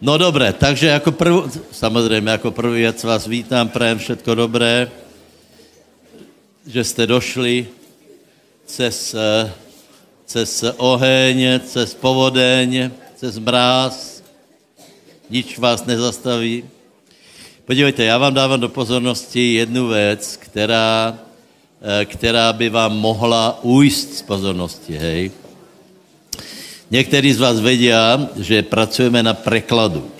No dobré, takže jako prv, samozřejmě jako první věc vás vítám, prajem všetko dobré, že jste došli cez, cez oheň, cez povodeň, cez mráz, nič vás nezastaví. Podívejte, já vám dávám do pozornosti jednu věc, která, která by vám mohla ujít z pozornosti, hej. Někteří z vás vědí, že pracujeme na prekladu.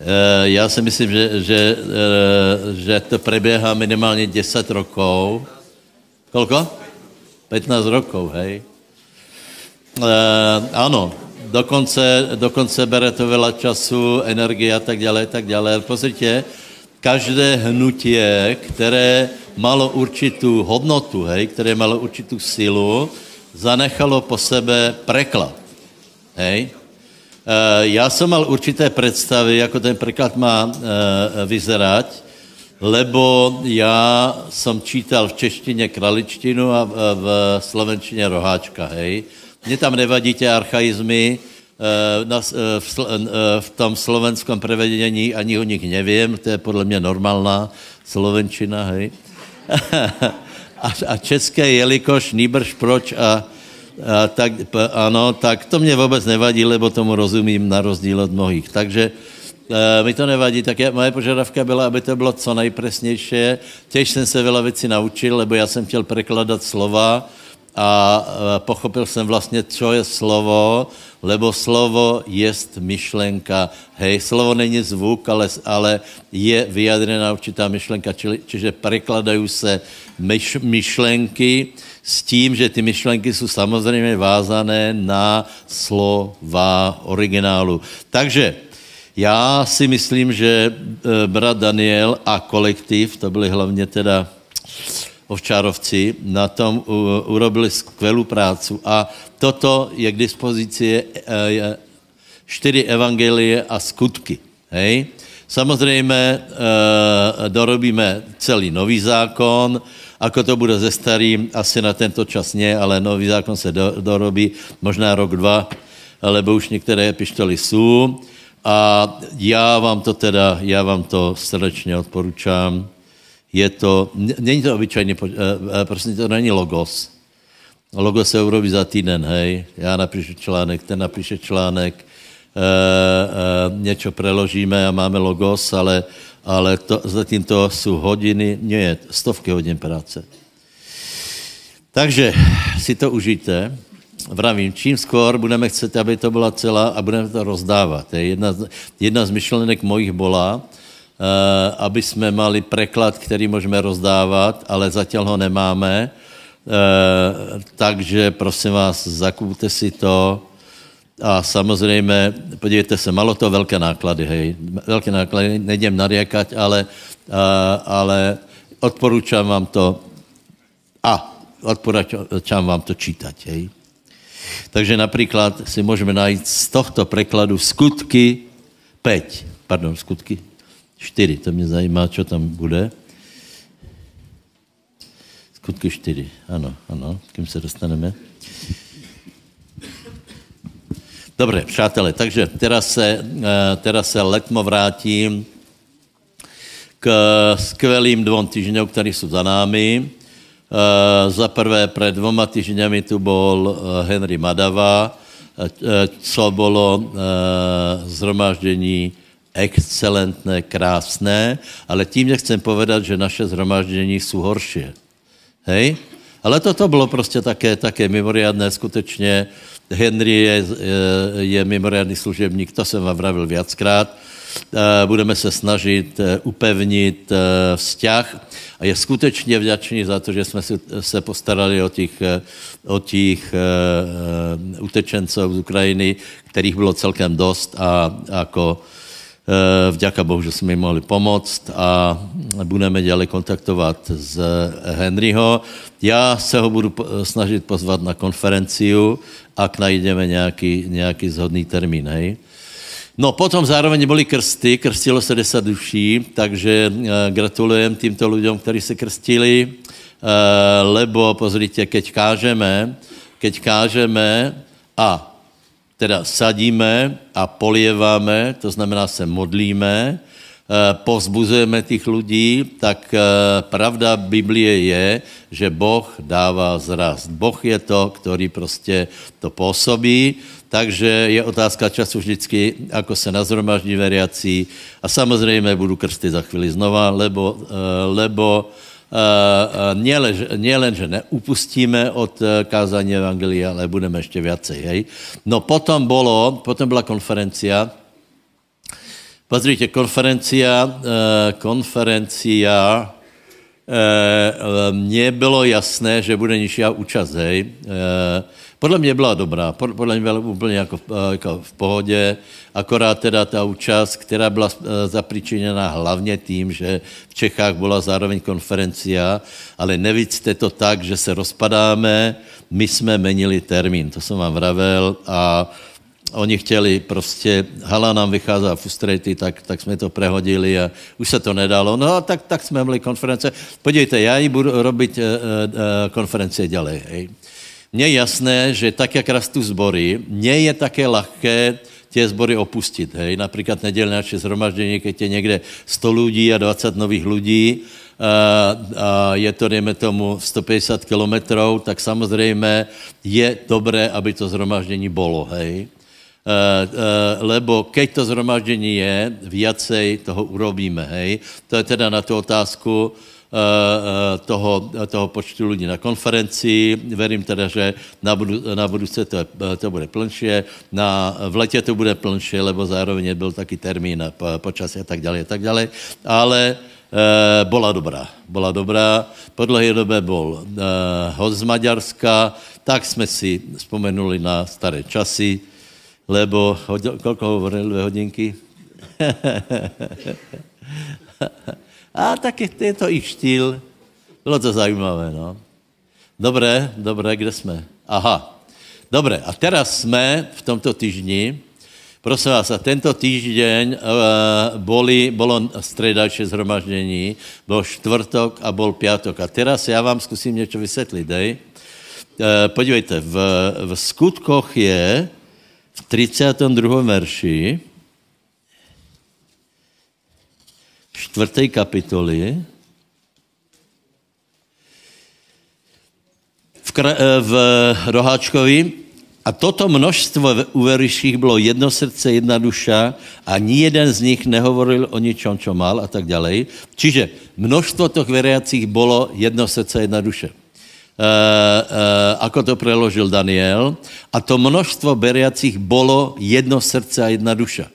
Eh, já si myslím, že, že, eh, že to preběhá minimálně 10 rokov. Kolko? 15 rokov, hej. E, ano, dokonce, dokonce bere to veľa času, energie a tak dále, tak dále. Pozrite, každé hnutie, které malo určitou hodnotu, hej, které malo určitou silu, zanechalo po sebe preklad. Hej? E, já jsem mal určité představy, jako ten preklad má e, vyzerať, lebo já jsem čítal v češtině kraličtinu a v, slovenštině roháčka, hej. Mně tam nevadí tě archaizmy, v, v tom slovenském prevedení ani o nich nevím, to je podle mě normálná slovenčina, hej. a, a české, jelikož, nýbrž proč a, a tak, ano, tak to mě vůbec nevadí, lebo tomu rozumím na rozdíl od mnohých. Takže e, mi to nevadí, tak je, moje požadavka byla, aby to bylo co nejpresnější. Těž jsem se veľa věcí naučil, lebo já jsem chtěl prekladat slova, a pochopil jsem vlastně, co je slovo, lebo slovo jest myšlenka. Hej, slovo není zvuk, ale, ale je vyjadrená určitá myšlenka, čili, čiže prekladají se myš, myšlenky s tím, že ty myšlenky jsou samozřejmě vázané na slova originálu. Takže já si myslím, že eh, brat Daniel a kolektiv, to byly hlavně teda ovčárovci na tom urobili skvělou prácu a toto je k dispozici eh, čtyři evangelie a skutky. Hej? Samozřejmě e, dorobíme celý nový zákon, ako to bude ze starým, asi na tento čas ne, ale nový zákon se do, dorobí možná rok, dva, lebo už některé pištoly jsou. A já vám to teda, já vám to srdečně odporučám je to, není to obyčejně, eh, eh, prostě to není logos. Logos se urobí za týden, hej. Já napíšu článek, ten napíše článek, e, e, něco preložíme a máme logos, ale, ale to, zatím to jsou hodiny, ne, stovky hodin práce. Takže si to užijte. Vravím, čím skôr budeme chcet, aby to byla celá a budeme to rozdávat. Jedna, jedna z myšlenek mojich bola, Eh, aby jsme mali preklad, který můžeme rozdávat, ale zatím ho nemáme. Eh, takže prosím vás, zakupte si to a samozřejmě, podívejte se, malo to velké náklady, hej, velké náklady, nejdem nariekať, ale, eh, ale odporučám vám to a odporučám vám to čítať, hej. Takže například si můžeme najít z tohto prekladu skutky 5, pardon, skutky Čtyři, to mě zajímá, co tam bude. Skutky čtyři, ano, ano, kým se dostaneme. Dobře, přátelé, takže teraz se, eh, teraz se letmo vrátím k skvělým dvou týždňům, které jsou za námi. Eh, za prvé, před dvoma týždňami tu byl eh, Henry Madava, co bylo zhromáždění excelentné, krásné, ale tím nechcem povedat, že naše zhromaždění jsou horší. Hej? Ale toto bylo prostě také, také mimoriadné, skutečně. Henry je, je mimoriadný služebník, to jsem vám vravil viackrát. Eh, budeme se snažit eh, upevnit eh, vzťah a je skutečně vděčný za to, že jsme se postarali o těch, o těch utečenců z Ukrajiny, kterých bylo celkem dost a jako Eh, vďaka Bohu, že jsme jim mohli pomoct a budeme dělali kontaktovat s Henryho. Já se ho budu snažit pozvat na konferenciu, ak najdeme nějaký, nějaký zhodný termín. Hej. No potom zároveň byly krsty, krstilo se 10 duší, takže eh, gratulujem týmto lidem, kteří se krstili, eh, lebo pozrite, keď kážeme, keď kážeme a teda sadíme a polieváme, to znamená se modlíme, Eh, povzbuzujeme těch lidí, tak eh, pravda Biblie je, že Boh dává zrast. Boh je to, který prostě to působí, takže je otázka času vždycky, ako se nazromaždí veriací. A samozřejmě budu krsty za chvíli znova, lebo, eh, lebo nielen, že neupustíme od kázání Evangelia, ale budeme ještě viacej. Hej? No potom, bolo, potom byla konferencia, Pozrite, konferencia, eh, konferencia eh, mně bylo jasné, že bude nižší účast, hej. Eh, podle mě byla dobrá, podle mě byla úplně jako, jako v pohodě, akorát teda ta účast, která byla zapričiněna hlavně tím, že v Čechách byla zároveň konferencia, ale nevíte to tak, že se rozpadáme, my jsme menili termín, to jsem vám vravel a oni chtěli prostě, hala nám vycházela frustraty, tak, tak jsme to prehodili a už se to nedalo. No tak, tak jsme měli konference. Podívejte, já ji budu robit uh, konference ďalej. Hej. Mně je jasné, že tak, jak rastu zbory, mně je také lahké tě zbory opustit. Hej. Například nedělné naše zhromaždění, keď je někde 100 lidí a 20 nových lidí, a, a je to, dejme tomu, 150 kilometrů, tak samozřejmě je dobré, aby to zhromaždění bolo, hej. Eh, eh, lebo keď to zhromaždění je, viacej toho urobíme, hej. To je teda na tu otázku eh, toho, toho počtu lidí na konferenci. Verím teda, že na, budu, na budouce to, to bude plnšie, na, v letě to bude plnšie, lebo zároveň byl taky termín po, počasí a tak dále, a tak dále. Ale e, bola dobrá. Bola dobrá. Po dlouhé době bol e, host z Maďarska, tak jsme si vzpomenuli na staré časy, lebo kolko hovoril, dvě hodinky? a tak je to i štýl. Bylo to zajímavé, no. Dobré, dobré, kde jsme? Aha, dobré. A teraz jsme v tomto týždni, prosím vás, a tento týždeň uh, boli, bolo středajší zhromaždění, byl čtvrtok a byl piatok. A teraz já vám zkusím něco vysvětlit, dej. Uh, podívejte, v, v skutkoch je, v 32. verši čtvrté kapitoly v, kra- eh, v Roháčkovi a toto množstvo uvěřících bylo jedno srdce, jedna duša a ani jeden z nich nehovoril o ničom, čo mal a tak dále. Čiže množstvo těch veriacích bylo jedno srdce, jedna duša. Uh, uh, ako to preložil Daniel. A to množstvo beriacích bolo jedno srdce a jedna duša.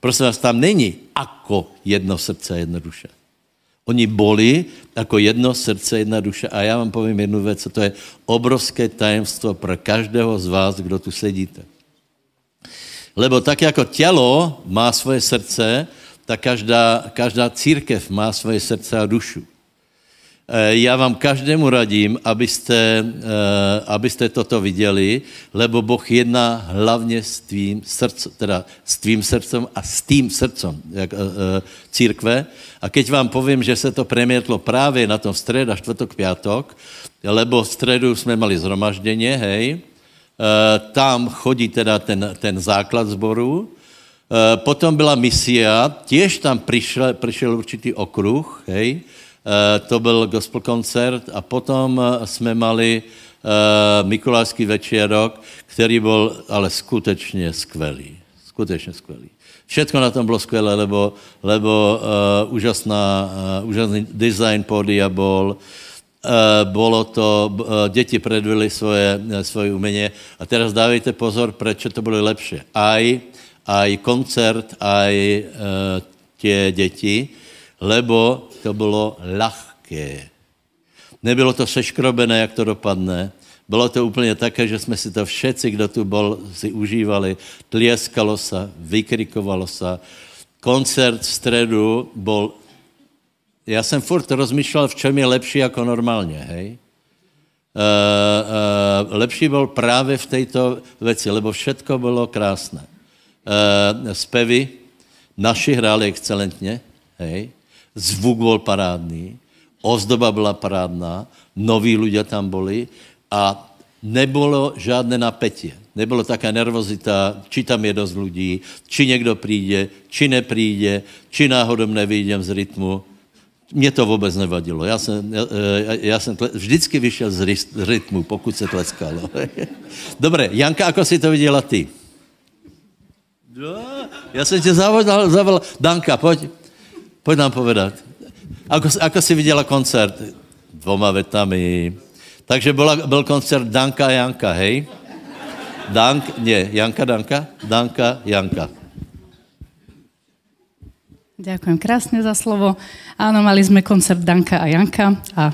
Prosím vás, tam není ako jedno srdce a jedna duša. Oni boli jako jedno srdce, jedna duša. A já vám povím jednu věc, a to je obrovské tajemstvo pro každého z vás, kdo tu sedíte. Lebo tak jako tělo má svoje srdce, tak každá, každá církev má svoje srdce a dušu. Eh, já vám každému radím, abyste, eh, abyste toto viděli, lebo Boh jedná hlavně s tvým srdcem, teda s tvým srdcem a s tým srdcem jak, uh, církve. A keď vám povím, že se to premietlo právě na tom střed a čtvrtok, pátok, lebo v středu jsme mali zhromažděně, hej, tam chodí teda ten, ten základ zboru, potom byla misia, těž tam přišel, přišel určitý okruh, hej, Eh, to byl gospel koncert a potom eh, jsme mali eh, Mikulášský večerok, který byl ale skutečně skvělý. Skutečně skvělý. Všechno na tom bylo skvělé, lebo, lebo uh, úžasná, uh, úžasný design pódia bol, uh, bolo to, uh, děti predvili svoje, uh, svoje umění a teraz dávejte pozor, proč to bylo lepší. Aj, aj koncert, aj uh, tě děti, lebo to bylo lahké. Nebylo to seškrobené, jak to dopadne. Bylo to úplně také, že jsme si to všetci, kdo tu byl, si užívali. Tlieskalo se, vykrikovalo se. Koncert v středu byl... Já jsem furt rozmýšlel, v čem je lepší jako normálně, hej? Uh, uh, lepší byl právě v této věci, lebo všetko bylo krásné. Uh, zpěvy, naši hráli excelentně, hej? Zvuk byl parádný, ozdoba byla parádná, noví lidé tam byli a nebylo žádné napětí. Nebylo taká nervozita, či tam je dost lidí, či někdo přijde, či nepřijde, či náhodou nevyjdem z rytmu. Mně to vůbec nevadilo. Já jsem, já, já jsem tle, vždycky vyšel z rytmu, pokud se tleskalo. Dobré, Janka, ako si to viděla ty? Já jsem tě zavolal, zavolal. Danka, pojď, pojď nám povedat. Ako, ako si viděla koncert? Dvoma vetami. Takže byla, byl koncert Danka a Janka, hej? Dank, ne, Janka, Danka? Danka, Janka. Ďakujem krásne za slovo. Áno, mali sme koncert Danka a Janka a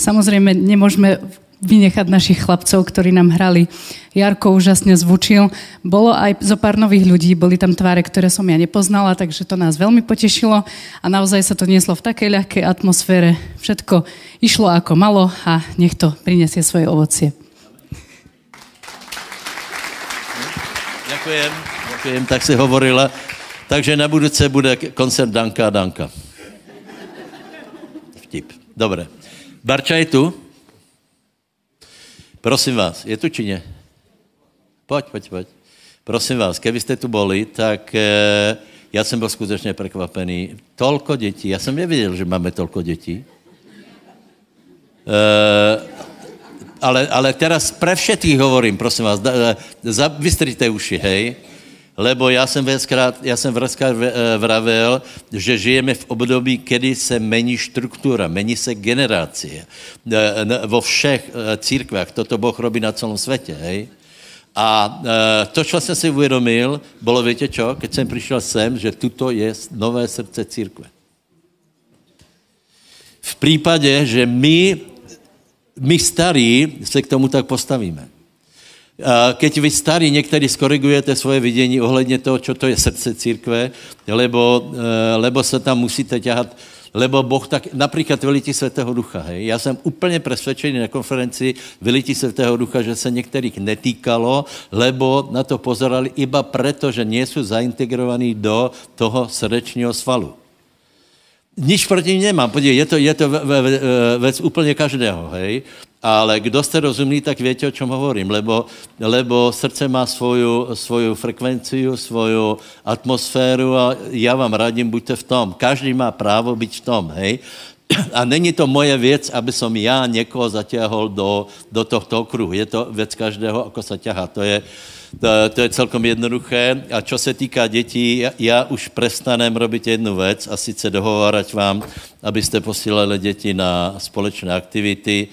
samozrejme nemôžeme vynechať našich chlapcov, ktorí nám hrali. Jarko úžasne zvučil. Bolo aj zo pár nových ľudí, boli tam tváre, ktoré som ja nepoznala, takže to nás veľmi potešilo a naozaj sa to nieslo v takej ľahkej atmosfére. Všetko išlo ako malo a nech to prinesie svoje ovocie. Ďakujem, ďakujem, tak si hovorila takže na budúce bude koncert Danka a Danka. Vtip. Dobré. Barča je tu? Prosím vás, je tu či ne? Pojď, pojď, pojď. Prosím vás, kdybyste tu boli, tak eh, já jsem byl skutečně překvapený. Tolko dětí, já jsem nevěděl, že máme tolko dětí. Eh, ale, ale teraz pre všetkých hovorím, prosím vás, da, da, vystrite uši, hej lebo já jsem věckrát, já jsem vrzkrát eh, vravel, že žijeme v období, kdy se mení struktura, mení se generácie. Eh, vo všech eh, církvách toto Boh robí na celém světě, hej? A to, co jsem si uvědomil, bylo, víte čo, keď jsem přišel sem, že tuto je nové srdce církve. V případě, že my, my starí se k tomu tak postavíme. Keď vy starí některý skorigujete svoje vidění ohledně toho, čo to je srdce církve, lebo, e, lebo se tam musíte ťahat, lebo Boh tak, například vylití Svatého Ducha, hej. Já jsem úplně přesvědčený na konferenci vylití Svatého Ducha, že se některých netýkalo, lebo na to pozorali iba proto, že nejsou zaintegrovaní do toho srdečního svalu. Nič proti nemám, podívej, je to, je to věc úplně každého, hej ale kdo jste rozumný, tak víte, o čem hovorím, lebo, lebo srdce má svoju, svoju frekvenci, svoju atmosféru a já vám radím, buďte v tom. Každý má právo být v tom, hej? A není to moje věc, aby som já někoho zatěhol do, do tohto okruhu. Je to věc každého, ako se ťahá. To je, to, to je celkom jednoduché. A čo se týká dětí, já, já už prestanem robit jednu věc a sice dohovárat vám, abyste posílali děti na společné aktivity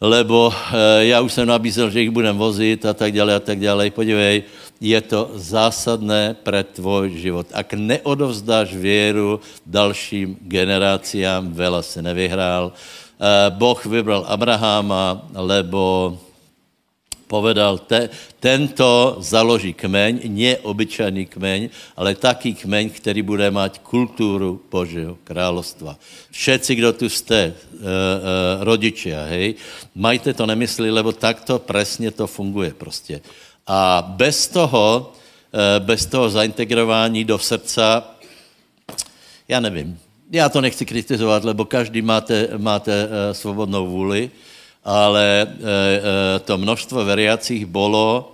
lebo eh, já už jsem nabízel, že jich budem vozit a tak dále a tak dále. Podívej, je to zásadné pre tvoj život. Ak neodovzdáš věru dalším generáciám, vela se nevyhrál. Eh, boh vybral Abraháma, lebo povedal, te, tento založí kmeň, nie obyčajný kmeň, ale taký kmeň, který bude mať kulturu Božího královstva. Všetci, kdo tu jste, e, e, rodičia, hej, majte to nemysli, lebo takto presně to funguje prostě. A bez toho, e, bez toho zaintegrování do srdca, já nevím, já to nechci kritizovat, lebo každý máte, máte e, svobodnou vůli, ale e, e, to množstvo veriacích bylo,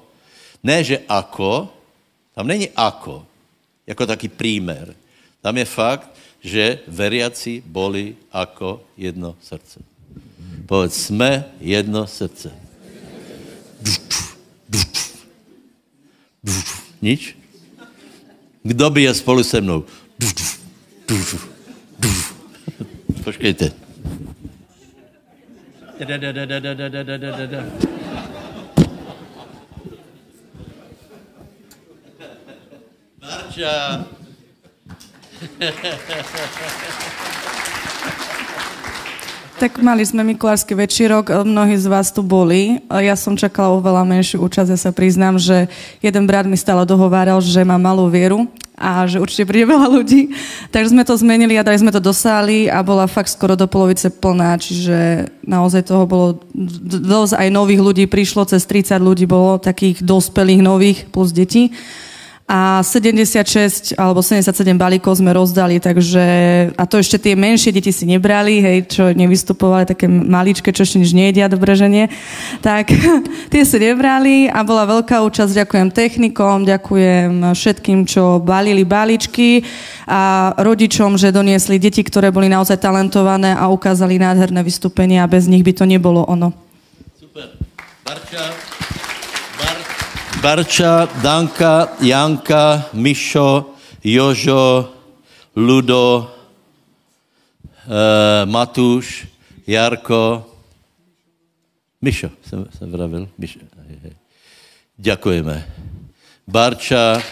ne že ako, tam není ako, jako taký prímer. Tam je fakt, že veriaci boli ako jedno srdce. Povedz, jsme jedno srdce. Nič? Kdo by je spolu se mnou? Počkejte. Marča. Tak mali sme Mikulášsky večírok, mnohí z vás tu boli. Ja som čakala oveľa menšiu účasť, ja sa priznám, že jeden brat mi stále dohováral, že má malú vieru a že určite príde veľa ľudí. Takže sme to zmenili a dali sme to do sály a bola fakt skoro do polovice plná, čiže naozaj toho bolo dosť aj nových ľudí, prišlo cez 30 ľudí, bolo takých dospelých nových plus detí. A 76 alebo 77 balíkov sme rozdali, takže a to ešte tie menšie deti si nebrali, hej, čo nevystupovali, také maličké, čo ešte nič nejedia, dobre, že nie. Tak tie si nebrali a bola veľká účasť, ďakujem technikom, ďakujem všetkým, čo balili balíčky a rodičom, že doniesli deti, ktoré boli naozaj talentované a ukázali nádherné vystúpenia a bez nich by to nebolo ono. Super. Barča. Barča, Danka, Janka, Mišo, Jožo, Ludo, uh, Matuš, Jarko, Mišo, jsem, jsem vravil. Mišo. Děkujeme. Barča,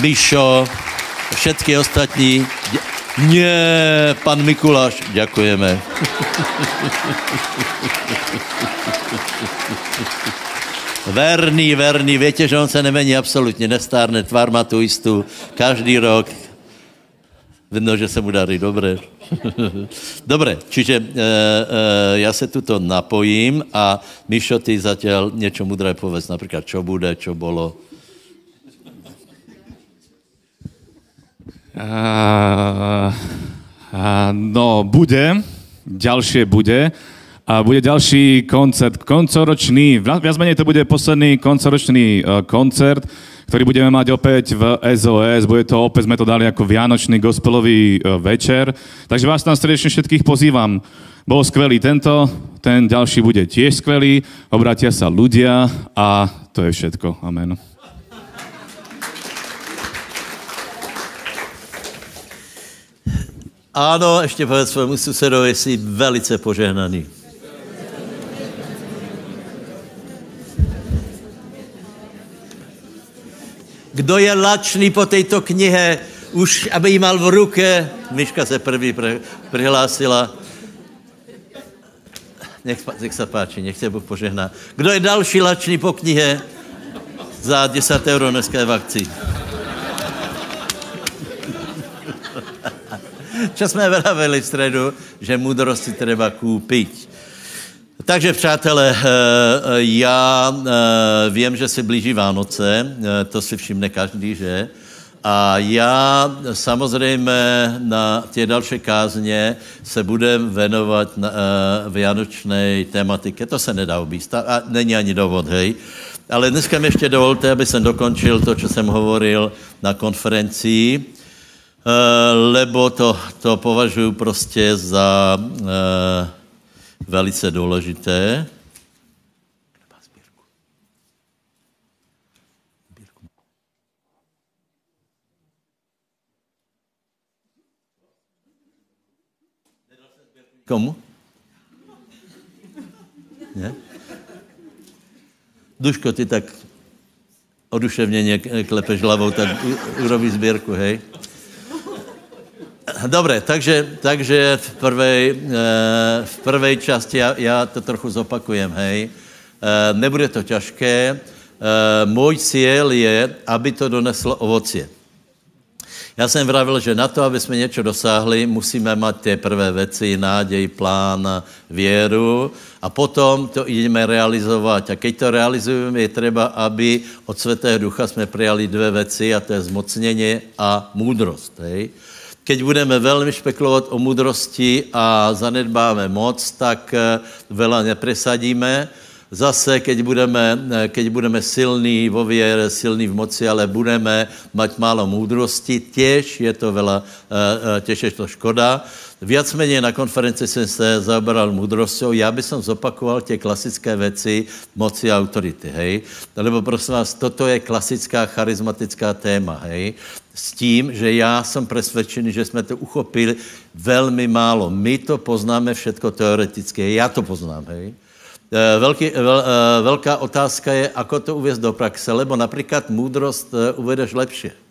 Mišo, všetky ostatní. Nie, pan Mikuláš, děkujeme. Verný, verný, větě, že on se nemení absolutně, nestárne, tvár má tu jistou každý rok. Vidno, že se mu darí, dobré. dobré, čiže e, e, já se tuto napojím a Mišo, ty zatím něco mudré povedz, například, čo bude, čo bolo. Uh, uh, no, bude, ďalšie bude a bude ďalší koncert, koncoročný, viac menej to bude posledný koncoročný uh, koncert, ktorý budeme mať opäť v SOS, bude to opäť, sme to dali ako vianočný gospelový uh, večer, takže vás tam srdečne všetkých pozývam. Bol skvelý tento, ten ďalší bude tiež skvelý, obratia sa ľudia a to je všetko. Amen. Ano, ještě povedz svému susedovi, jsi velice požehnaný. Kdo je lačný po této knihe, už aby jí mal v ruce, Myška se první přihlásila. Nech, nech se páči, nech se Bůh požehná. Kdo je další lačný po knihe? Za 10 euro dneska je v akci. Čo jsme vravili v středu, že moudrosti treba koupit. Takže přátelé, eh, eh, já eh, vím, že se blíží Vánoce, to si všimne každý, že? A já samozřejmě na tě další kázně se budem venovat v janočné tematice. To se nedá obíst a není ani dovod, hej. Ale dneska mi ještě dovolte, aby jsem dokončil to, co jsem hovoril na konferencii, lebo to, to považuji prostě za velice důležité. Komu? Ne? Duško, ty tak oduševněně klepeš hlavou, tak urobí sběrku, hej? Dobre, takže, takže v prvej, eh, v prvej části, já, já to trochu zopakujem, hej. Eh, nebude to těžké. Eh, můj cíl je, aby to doneslo ovocie. Já jsem vravil, že na to, aby jsme něco dosáhli, musíme mít ty prvé věci, náděj, plán, věru a potom to ideme realizovat. A keď to realizujeme, je třeba, aby od Svatého Ducha jsme přijali dvě věci, a to je zmocnění a můdrost. Hej? Keď budeme velmi špekulovat o mudrosti a zanedbáme moc, tak eh, vela nepresadíme. Zase, keď budeme, eh, keď budeme silní vo věre, silní v moci, ale budeme mať málo moudrosti, těž je to vela, eh, těž je to škoda. Viac menej na konferenci jsem se zaoberal moudrosťou. Já bych zopakoval tie klasické věci moci a autority, hej? Lebo prosím vás, toto je klasická charizmatická téma, hej? S tím, že já jsem přesvědčený, že jsme to uchopili velmi málo. My to poznáme všetko teoretické, já to poznám, hej? Eh, velký, vel, eh, velká otázka je, ako to uvést do praxe, lebo například moudrost eh, uvedeš lepšie.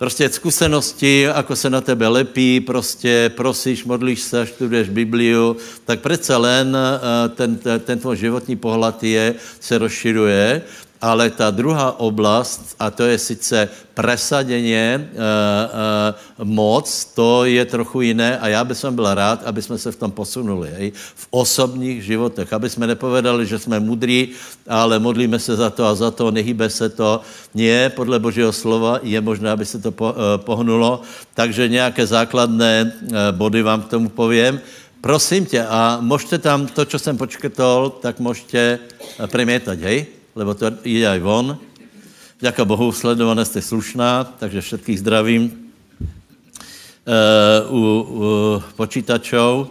Prostě zkušenosti, ako se na tebe lepí, prostě prosíš, modlíš se, študuješ Bibliu, tak přece len eh, ten, ten tvoj životní pohled je, se rozširuje ale ta druhá oblast, a to je sice presaděně e, e, moc, to je trochu jiné a já bych byl rád, aby jsme se v tom posunuli, hej, v osobních životech, aby jsme nepovedali, že jsme mudrí, ale modlíme se za to a za to, nehýbe se to. Nie, podle Božího slova je možné, aby se to po, e, pohnulo, takže nějaké základné body vám k tomu povím. Prosím tě, a můžete tam to, co jsem počketol, tak můžete premietať, hej? Lebo to jde aj von. Děká Bohu, sledované jste slušná, takže všetkých zdravím. Uh, u, u počítačov,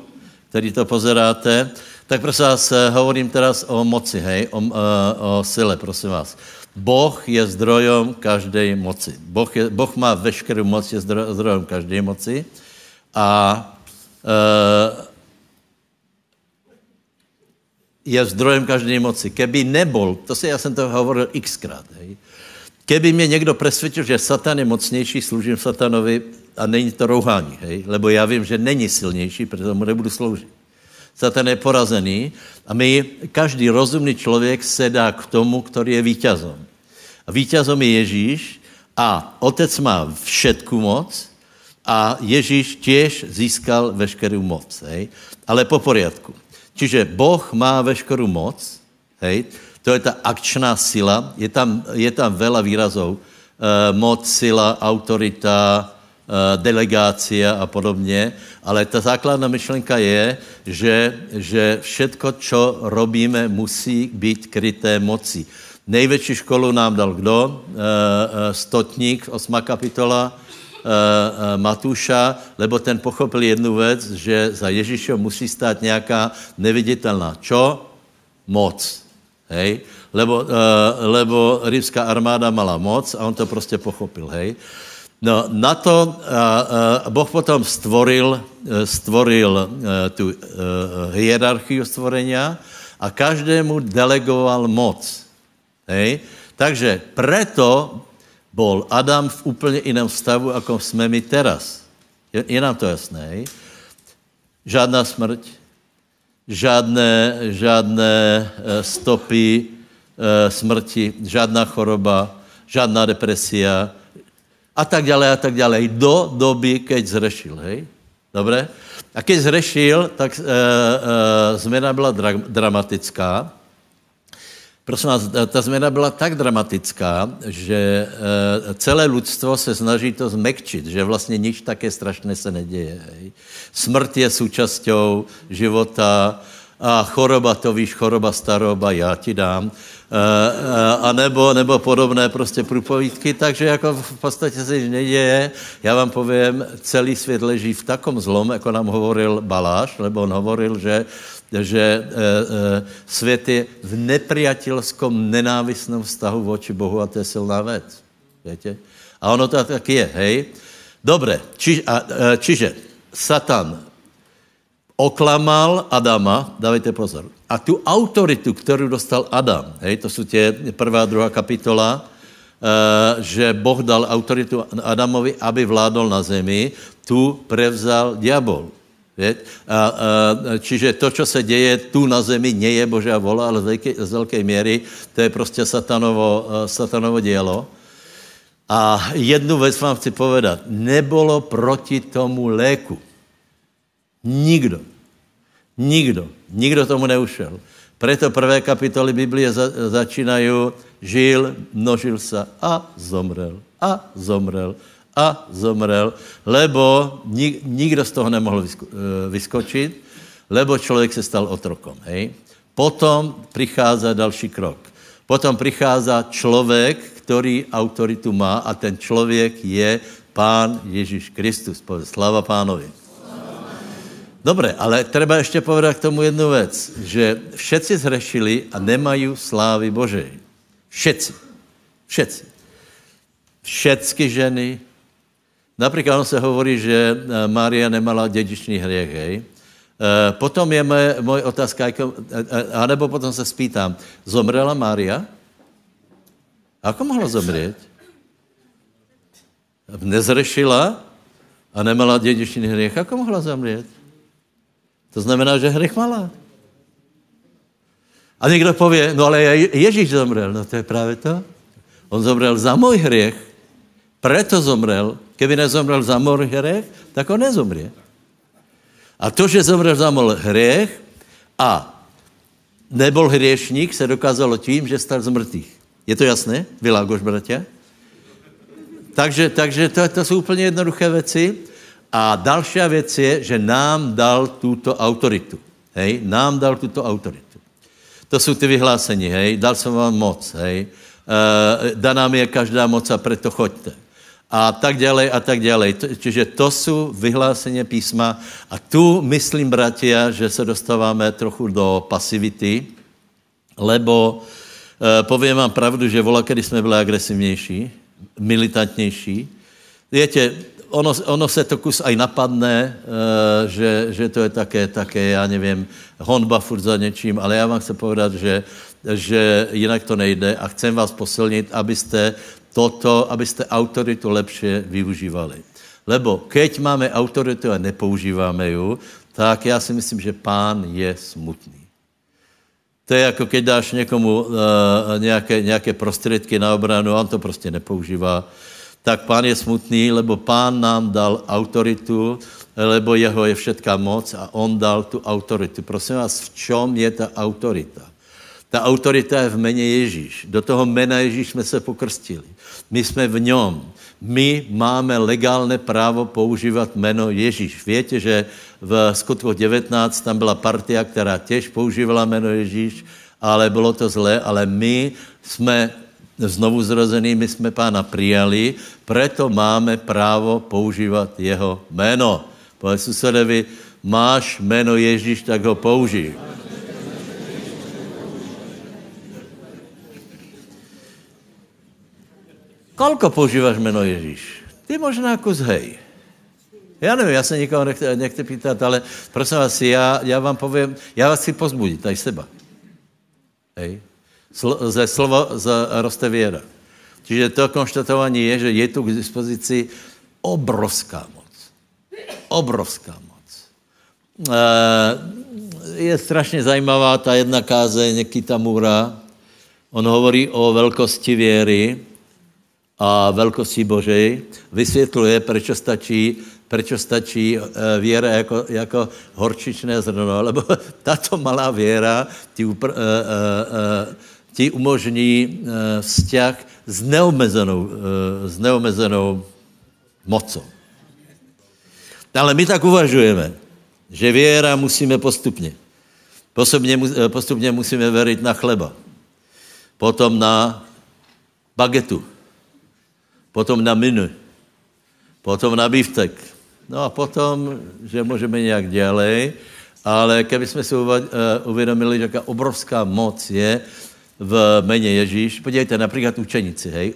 který to pozeráte. Tak prosím vás, eh, hovorím teraz o moci, hej, o, uh, o sile, prosím vás. Boh je zdrojom každé moci. Boh, je, boh má veškerou moc, je zdrojom každé moci. A uh, je zdrojem každé moci. Keby nebol, to si, já jsem to hovoril xkrát, hej, keby mě někdo presvědčil, že Satan je mocnější, služím Satanovi a není to rouhání, hej, lebo já vím, že není silnější, proto mu nebudu sloužit. Satan je porazený a my, každý rozumný člověk se dá k tomu, který je vítězom. A vítězom je Ježíš a otec má všetku moc a Ježíš těž získal veškerou moc. Hej? Ale po poriadku. Čiže Boh má veškerou moc, hej, to je ta akčná sila, je tam, je tam veľa výrazov, e, moc, sila, autorita, e, delegácia a podobně, ale ta základná myšlenka je, že, že všetko, čo robíme, musí být kryté moci. Největší školu nám dal kdo? E, stotník, 8. kapitola, Eh, eh, Matuša, lebo ten pochopil jednu věc, že za Ježíšem musí stát nějaká neviditelná čo? Moc. Hej? Lebo, uh, lebo rímská armáda mala moc a on to prostě pochopil. Hej? No, na to Boh potom stvoril, stvoril tu hierarchii stvorenia a každému delegoval moc. Hej? Takže preto bol Adam v úplně jiném stavu, jako jsme my teraz. Je, je nám to jasné? Žádná smrť, žádné, žádné eh, stopy e, smrti, žádná choroba, žádná depresia a tak dále a tak dále. Do doby, keď zrešil, hej? Dobre? A keď zrešil, tak e, e, změna byla dra dramatická. Prosím vás, ta změna byla tak dramatická, že eh, celé lidstvo se snaží to zmekčit, že vlastně nič také strašné se neděje. Smrt je součástí života a choroba, to víš, choroba staroba, já ti dám. Eh, eh, a nebo, nebo podobné prostě průpovídky, takže jako v podstatě se neděje. Já vám povím, celý svět leží v takom zlom, jako nám hovoril Baláš, lebo on hovoril, že že e, e, svět je v nepriateľskom nenávistném vztahu voči Bohu a to je silná věc. Víte? A ono to tak je, hej? Dobre, či, a, čiže Satan oklamal Adama, dávejte pozor, a tu autoritu, kterou dostal Adam, hej, to jsou tě prvá druhá kapitola, e, že Boh dal autoritu Adamovi, aby vládol na zemi, tu prevzal diabol. A, a, čiže to, co se děje tu na zemi, nie je Božá vola, ale z velké, z velké míry to je prostě satanovo, satanovo dělo. A jednu věc vám chci povedat. Nebolo proti tomu léku. Nikdo. Nikdo. Nikdo tomu neušel. Preto prvé kapitoly Biblie za, začínají žil, množil se a zomrel. A zomrel a zomrel, lebo nik, nikdo z toho nemohl vysko, eh, vyskočit, lebo člověk se stal otrokom. Hej? Potom přichází další krok. Potom přichází člověk, který autoritu má a ten člověk je pán Ježíš Kristus. Slava pánovi. Dobré, ale treba ještě povedat k tomu jednu věc, že všetci zhrešili a nemají slávy Božej. Všetci. Všetci. Všetky ženy, Například on se hovorí, že eh, Mária nemala dědičný hřech, hej. Eh, potom je moje, moje otázka, jako, eh, anebo potom se spýtám, zomrela Mária? Ako mohla zomřít? Nezrešila a nemala dědičný hřech. Ako mohla zomřít? To znamená, že hřech mala. A někdo pově, no ale Ježíš zomrel. No to je právě to. On zomrel za můj hřech, preto zomrel. Keby nezomrel za můj hřech, tak on nezomře. A to, že zomrel za můj hřech a nebol hriešník, se dokázalo tím, že stal z mrtvých. Je to jasné, Világoš, bratia? Takže, takže to, to jsou úplně jednoduché věci. A další věc je, že nám dal tuto autoritu. Hej, nám dal tuto autoritu. To jsou ty vyhlásení, hej, dal jsem vám moc, hej. E, daná mi je každá moc a preto choďte. A tak dále, a tak dále. Čiže to jsou vyhláseně písma. A tu myslím, bratia, že se dostáváme trochu do pasivity, lebo e, povím vám pravdu, že vola, kdy jsme byli agresivnější, militantnější. Víte, ono, ono se to kus aj napadne, uh, že, že to je také, také, já nevím, honba furt za něčím, ale já vám chci povedat, že, že jinak to nejde a chcem vás posilnit, abyste toto, abyste autoritu lepše využívali. Lebo keď máme autoritu a nepoužíváme ju, tak já si myslím, že pán je smutný. To je jako keď dáš někomu uh, nějaké, nějaké prostředky na obranu on to prostě nepoužívá, tak pán je smutný, lebo pán nám dal autoritu, lebo jeho je všetká moc a on dal tu autoritu. Prosím vás, v čom je ta autorita? Ta autorita je v mene Ježíš. Do toho mena Ježíš jsme se pokrstili. My jsme v něm. My máme legálné právo používat jméno Ježíš. Víte, že v skutku 19 tam byla partia, která těž používala jméno Ježíš, ale bylo to zlé, ale my jsme znovu zrozený, my jsme pána přijali, proto máme právo používat jeho jméno. Povedz susedovi, máš jméno Ježíš, tak ho použij. Kolko používáš jméno Ježíš? Ty možná kus hej. Já nevím, já se nikoho nechci, nechci pýtat, ale prosím vás, já, já vám povím, já vás chci pozbudit, tady seba. Hej. Ze slova roste věra. Čiže to konštatování je, že je tu k dispozici obrovská moc. Obrovská moc. E, je strašně zajímavá ta jedna kázeň Kitamura. On hovorí o velkosti věry a velkosti Božej. Vysvětluje, proč stačí proč stačí eh, věra jako, jako horčičné zrno, lebo tato malá věra ti, upr, uh, uh, uh, ti umožní vzťah s neomezenou, s neomezenou mocou. Ale my tak uvažujeme, že věra musíme postupně. Postupně, postupně musíme věřit na chleba, potom na bagetu, potom na minu, potom na biftek, No a potom, že můžeme nějak dělej, ale keby jsme si eh, uvědomili, že jaká obrovská moc je v méně Ježíš, podívejte, například učeníci, hej,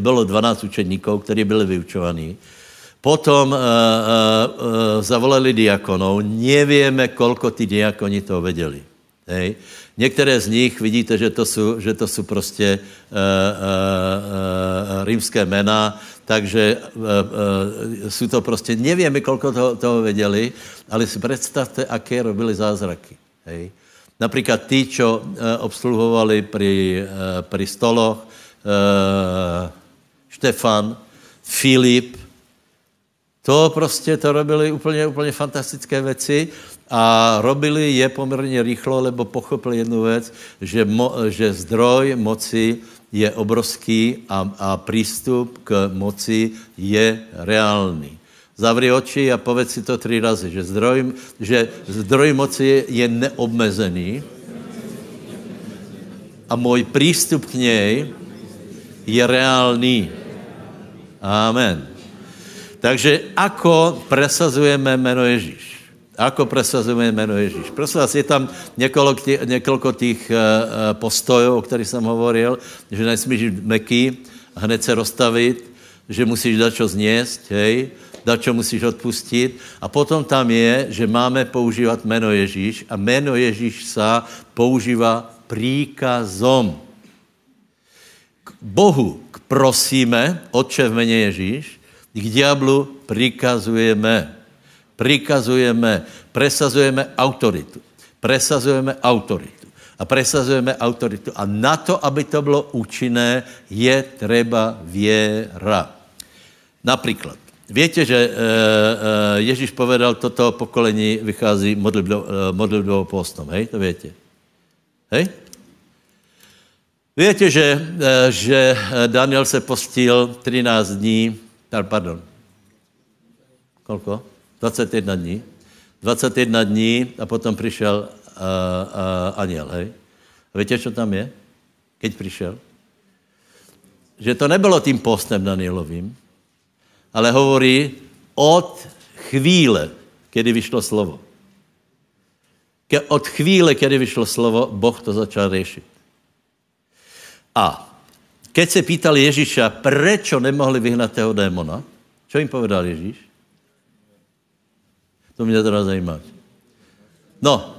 bylo 12 učeníků, kteří byli vyučovaní, Potom uh, uh, uh, zavolali diakonov, nevíme, kolko ty diakoni to věděli. Hej. Některé z nich vidíte, že to jsou, že to jsou prostě uh, uh, uh, rímské jména, takže uh, uh, jsou to prostě, nevíme, kolko toho, toho věděli, ale si představte, aké robili zázraky. Hej. Například tí, čo uh, obsluhovali pri, uh, pri stoloch, uh, Štefan, Filip, to prostě to robili úplně, úplně fantastické věci a robili je poměrně rychlo, lebo pochopili jednu věc, že, mo, že zdroj moci je obrovský a, a přístup k moci je reálný. Zavři oči a povedz si to tři razy, že zdroj, že zdroj moci je neobmezený a můj přístup k něj je reálný. Amen. Takže ako presazujeme jméno Ježíš? Ako presazujeme jméno Ježíš? Prosím vás, je tam několik, tě, několik těch uh, postojů, o kterých jsem hovoril, že nesmíš jít meky, hned se rozstavit, že musíš dát čo zněst, hej, dát čo musíš odpustit. A potom tam je, že máme používat jméno Ježíš a jméno Ježíš sa používá príkazom. K Bohu k prosíme, Otče v jméně Ježíš, k diablu prikazujeme prikazujeme, presazujeme autoritu. Presazujeme autoritu. A presazujeme autoritu. A na to, aby to bylo účinné, je třeba věra. Například, Víte, že e, e, Ježíš povedal, toto pokolení vychází modlitbou, e, modlitbou postom, hej? To víte. Hej? Víte, že, že Daniel se postil 13 dní, pardon, kolko? 21 dní. 21 dní a potom přišel uh, uh, aniel, hej? A víte, co tam je? Keď přišel? Že to nebylo tím postem Danielovým, ale hovorí od chvíle, kdy vyšlo slovo. Ke, od chvíle, kdy vyšlo slovo, Boh to začal řešit. A keď se pýtali Ježíša, proč nemohli vyhnat toho démona, co jim povedal Ježíš? To mě teda zajímá. No.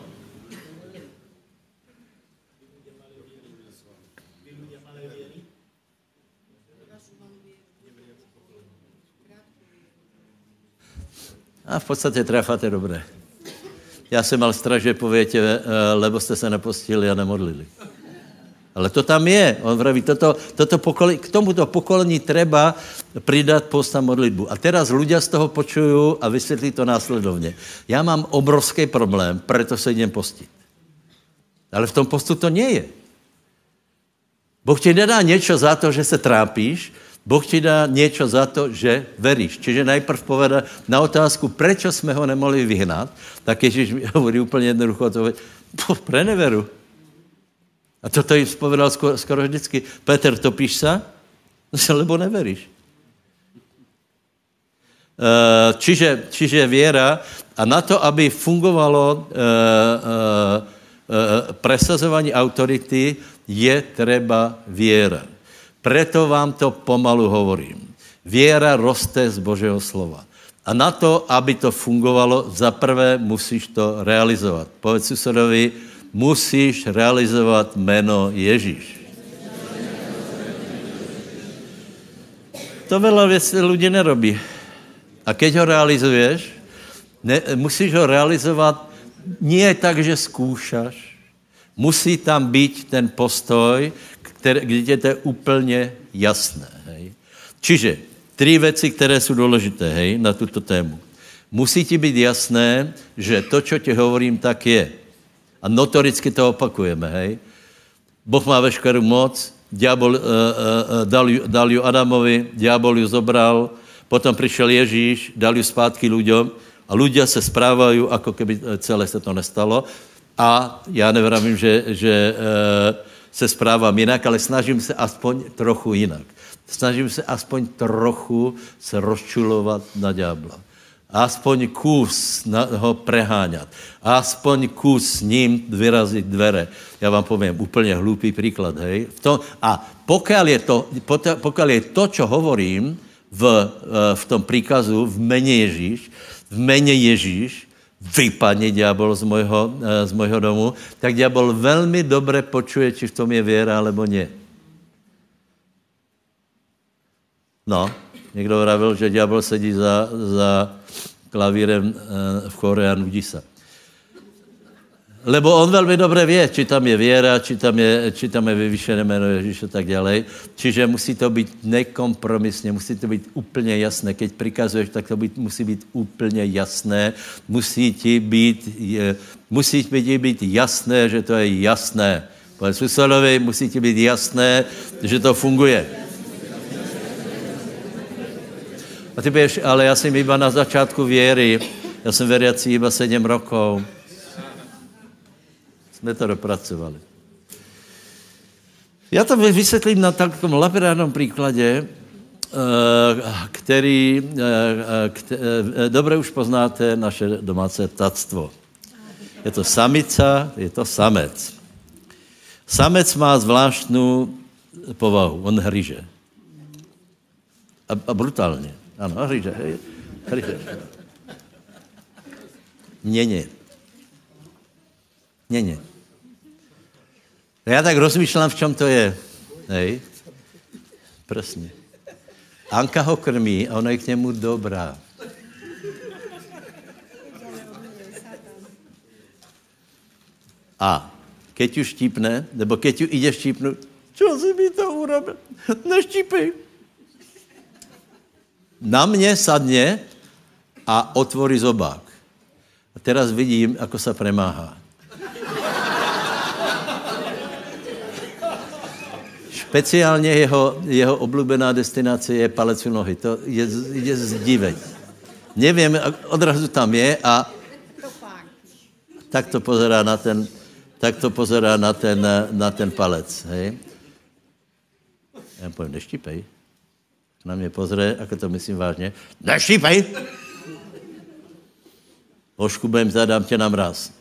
A v podstatě trefáte dobré. Já jsem mal strach, že povětě, eh, lebo jste se nepostili a nemodlili. Ale to tam je. On vraví, toto, toto pokolení, k tomuto pokolení treba přidat post a modlitbu. A teraz ľudia z toho počují a vysvětlí to následovně. Já mám obrovský problém, proto se jdem postit. Ale v tom postu to nie je. Ti nedá něco za to, že se trápíš, Boh ti dá něco za to, že veríš. Čiže najprv povede na otázku, proč jsme ho nemohli vyhnat, tak Ježíš mi hovorí úplně jednoducho, to pre neveru. A toto jim spovedal skoro, skoro vždycky. Petr, topíš se? Lebo neveríš. Eh, čiže, čiže věra a na to, aby fungovalo uh, uh, presazování autority, je třeba věra. Preto vám to pomalu hovorím. Věra roste z Božího slova. A na to, aby to fungovalo, za prvé musíš to realizovat. Povedz susedovi, musíš realizovat jméno Ježíš. To veľa věcí lidí nerobí. A keď ho realizuješ, ne, musíš ho realizovat nie tak, že skúšaš. Musí tam být ten postoj, který, kde to je úplně jasné. Hej. Čiže tři věci, které jsou důležité hej, na tuto tému. Musí ti být jasné, že to, co ti hovorím, tak je. A notoricky to opakujeme, hej. Boh má veškerou moc, diabol, uh, uh, dal, ju, dal ju Adamovi, diabol ju zobral, potom přišel Ježíš, dal ju zpátky lidem a ľudia se správají, jako keby celé se to nestalo. A já nevravím, že, že uh, se správám jinak, ale snažím se aspoň trochu jinak. Snažím se aspoň trochu se rozčulovat na ďábla aspoň kus na, ho preháňat, aspoň kus s ním vyrazit dvere. Já vám povím úplně hlupý příklad, hej. V tom, a pokud je to, pokud je to, co hovorím v, eh, v tom příkazu v mene Ježíš, v mene Ježíš, vypadne diabol z mojho, eh, z mojho domu, tak diabol velmi dobře počuje, či v tom je věra, alebo ne. No, Někdo vravil, že ďábel sedí za, za klavírem eh, v chore a nudí se. Lebo on velmi dobře ví, či tam je věra, či tam je, či tam je vyvýšené jméno Ježíše a tak dále. Čiže musí to být nekompromisně, musí to být úplně jasné. Keď prikazuješ, tak to být, musí být úplně jasné. Musí ti být, je, musí ti být jasné, že to je jasné. Pane susedovi, musí ti být jasné, že to funguje. A ty budeš, ale já jsem iba na začátku věry. Já jsem veriací iba sedm rokov. Jsme to dopracovali. Já to vysvětlím na takovém lapidárnom příkladě, eh, který, eh, eh, dobře už poznáte naše domácí ptactvo. Je to samica, je to samec. Samec má zvláštnou povahu, on hryže. A, a brutálně. Ano, hryže. Hryže. Něně. Něně. Já tak rozmýšlám, v čem to je. Hej. Přesně. Anka ho krmí a ona je k němu dobrá. A keď ju štípne, nebo keď ju ide štípnout, čo si mi to urobil? Neštípej. Na mě sadne a otvorí zobák. A teraz vidím, ako sa premáhá. Speciálně jeho, jeho oblíbená destinace je palec u nohy. To je, je zdiveť. Nevím, odrazu tam je a tak to pozerá na ten, tak to pozerá na ten, na ten palec. Hej? Já povím, neštípej. Na mě pozře, ako to myslím vážně. Neštípej! Oškubem zadám tě na mraz.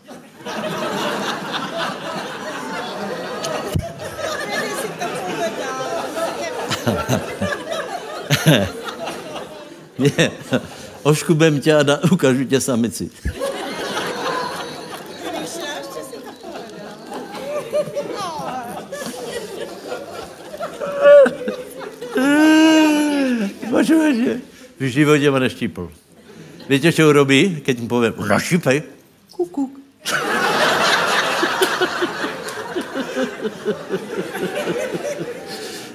Nie, oškubem tě a da, ukážu tě samici. Počujete? V životě ma neštípl. Víte, čo urobí, keď mu povím, našípej? Kuk,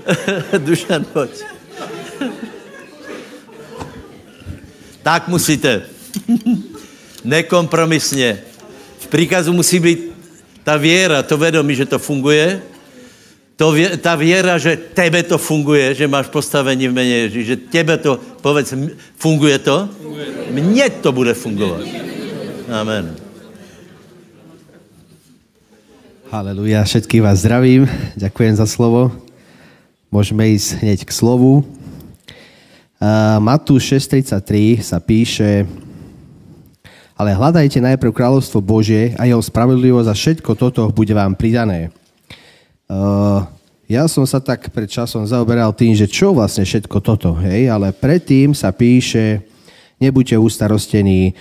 Dušan, pojď. tak musíte. Nekompromisně. V příkazu musí být ta věra, to vědomí, že to funguje, to vě, ta věra, že tebe to funguje, že máš postavení v mene Ježíš, že tebe to, povedz, funguje to? Funguje. Mně to bude fungovat. Amen. Haleluja, všetkých vás zdravím, ďakujem za slovo. Môžeme ísť hneď k slovu. Matúš 6.33 sa píše, ale hľadajte najprv kráľovstvo Božie a jeho spravodlivosť a všetko toto bude vám pridané. Ja som sa tak pred časom zaoberal tým, že čo vlastne všetko toto, hej, ale predtým sa píše, nebuďte ustarostení,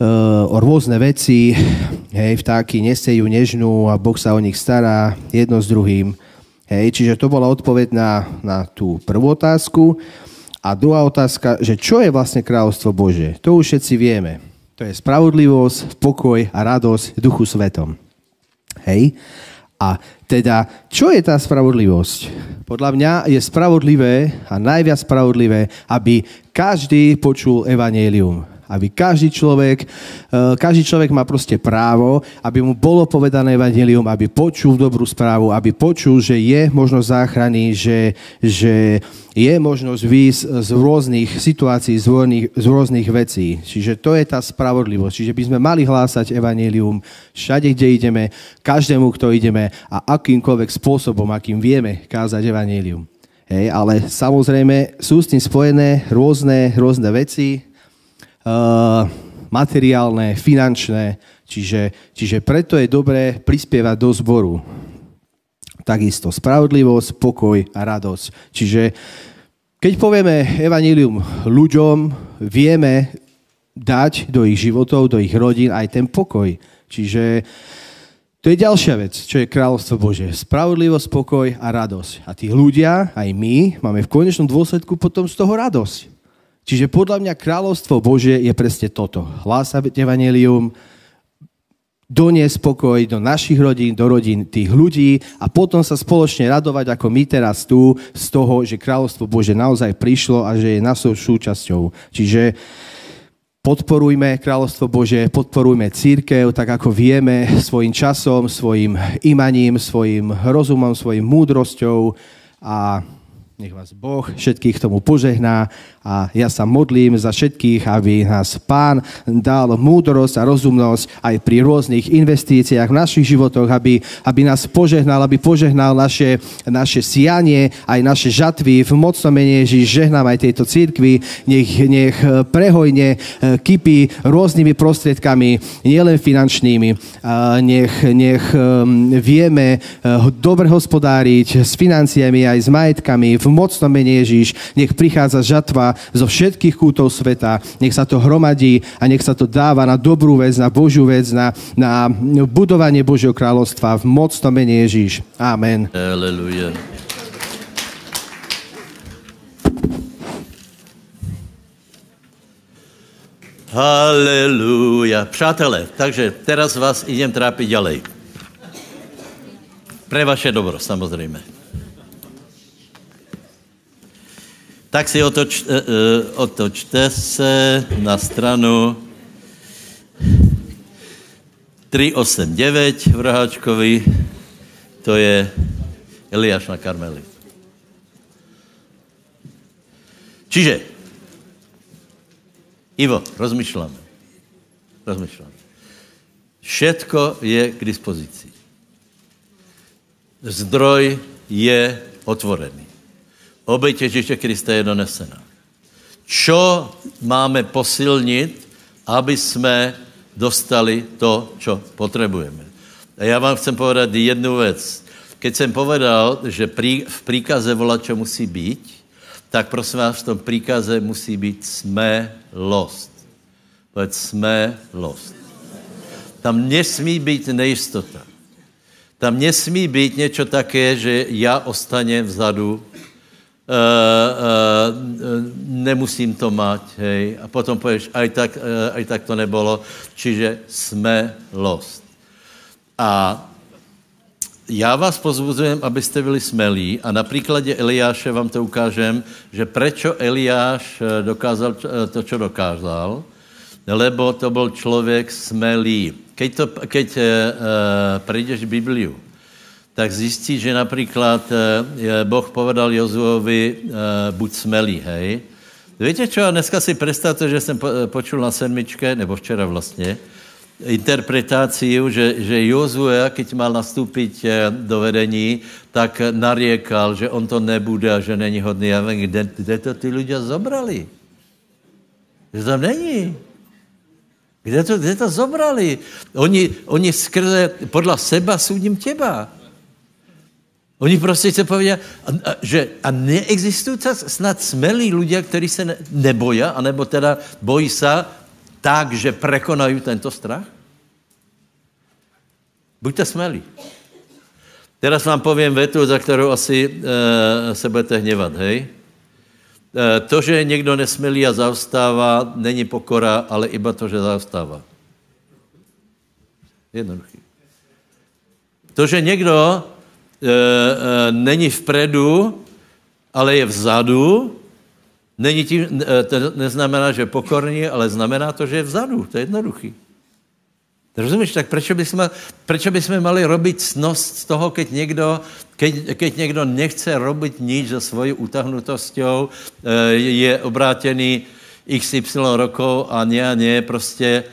uh, o rôzne veci, hej, vtáky nesejú nežnú a Boh sa o nich stará jedno s druhým. Hej, čiže to bola odpoveď na, na tú prvú otázku. A druhá otázka, že čo je vlastne kráľovstvo Bože? To už všetci vieme. To je spravodlivosť, pokoj a radosť duchu svetom. Hej? A teda, čo je tá spravodlivosť? Podľa mňa je spravodlivé a najviac spravodlivé, aby každý počul evanelium aby každý človek, eh, každý človek má proste právo, aby mu bolo povedané evangelium, aby počul dobrú správu, aby počul, že je možnosť záchrany, že, že je možnosť výjsť z rôznych situácií, z rôznych, z rôznych vecí. Čiže to je tá spravodlivosť. Čiže by sme mali hlásať evanelium všade, kde ideme, každému, kto ideme a akýmkoľvek spôsobom, akým vieme kázať evanelium. Hej, ale samozrejme sú s tým spojené rôzne, rôzne veci, materiálne, finančné, čiže, čiže preto je dobré prispievať do zboru. Takisto spravodlivosť, pokoj a radosť. Čiže keď povieme evanílium ľuďom, vieme dať do ich životov, do ich rodín aj ten pokoj. Čiže to je ďalšia vec, čo je kráľovstvo Bože. Spravodlivosť, pokoj a radosť. A tí ľudia, aj my, máme v konečnom dôsledku potom z toho radosť. Čiže podľa mňa kráľovstvo Bože je presne toto. Hlásať evanelium, doniesť spokoj do našich rodín, do rodín tých ľudí a potom sa spoločne radovať, ako my teraz tu, z toho, že kráľovstvo Bože naozaj prišlo a že je našou súčasťou. Čiže podporujme kráľovstvo Bože, podporujme církev, tak ako vieme, svojim časom, svojim imaním, svojim rozumom, svojim múdrosťou a nech vás Boh všetkých tomu požehná a ja sa modlím za všetkých, aby nás Pán dal múdrosť a rozumnosť aj pri rôznych investíciách v našich životoch, aby, aby nás požehnal, aby požehnal naše, naše sianie, aj naše žatvy v mocnom mene Ježiš. Žehnám aj tejto církvi, nech, nech prehojne eh, kypí rôznymi prostriedkami, nielen finančnými. Nech, nech ehm, vieme eh, dobre hospodáriť s financiami aj s majetkami v v mene Ježíš. Nech prichádza žatva zo všetkých kútov sveta. Nech sa to hromadí a nech sa to dáva na dobrú vec, na Božiu vec, na, na budovanie Božieho kráľovstva v mocnom mene Ježíš. Amen. Aleluja. Haleluja. Přátelé, takže teraz vás idem trápiť ďalej. Pre vaše dobro, samozřejmě. Tak si otoč, uh, otočte se na stranu 389 v Roháčkovi, to je Eliáš na Karmeli. Čiže, Ivo, rozmýšľame. Rozmýšľame. Všetko je k dispozici. Zdroj je otvorený. Obejť Ježíše Krista je donesená. Čo máme posilnit, aby jsme dostali to, čo potřebujeme. A já vám chcem povedat jednu věc. Keď jsem povedal, že prí, v príkaze volat, čo musí být, tak prosím vás, v tom príkaze musí být jsme lost. Povedz jsme lost. Tam nesmí být nejistota. Tam nesmí být něco také, že já ostaně vzadu nemusím to mať, hej. A potom pověš, aj tak, uh, aj tak to nebolo. Čiže jsme lost. A já vás pozbuzujem, abyste byli smelí a na příkladě Eliáše vám to ukážem, že prečo Eliáš dokázal to, co dokázal, lebo to byl člověk smelý. Keď, to, keď uh, prejdeš Bibliu, tak zjistí, že například eh, Boh povedal Jozuovi, eh, buď smelý, hej. Víte čo, dneska si představte, že jsem počul na sedmičke, nebo včera vlastně, interpretáciu, že, že Jozue, keď mal nastoupit eh, do vedení, tak nariekal, že on to nebude a že není hodný. Já vím, kde, kde to ty lidé zobrali? Že tam není. Kde to, kde to zobrali? Oni, oni skrze, podle seba soudím těba. Oni prostě se povědět, že a neexistují snad smelí lidé, kteří se ne, nebojí, anebo teda bojí se tak, že prekonají tento strach? Buďte smelí. Teraz vám povím větu, za kterou asi e, se budete hněvat, hej? E, to, že někdo nesmelí a zaostává, není pokora, ale iba to, že zaostává. Jednoduchý. To, že někdo e, e, není vpredu, ale je vzadu, není tím, e, to neznamená, že je pokorný, ale znamená to, že je vzadu. To je jednoduchý. Rozumíš, tak proč bychom, proč bychom mali robiť snost z toho, keď někdo, keď, keď někdo nechce robiť nič za svojí utahnutosťou, je obrátený XY rokov a ne a ne, prostě,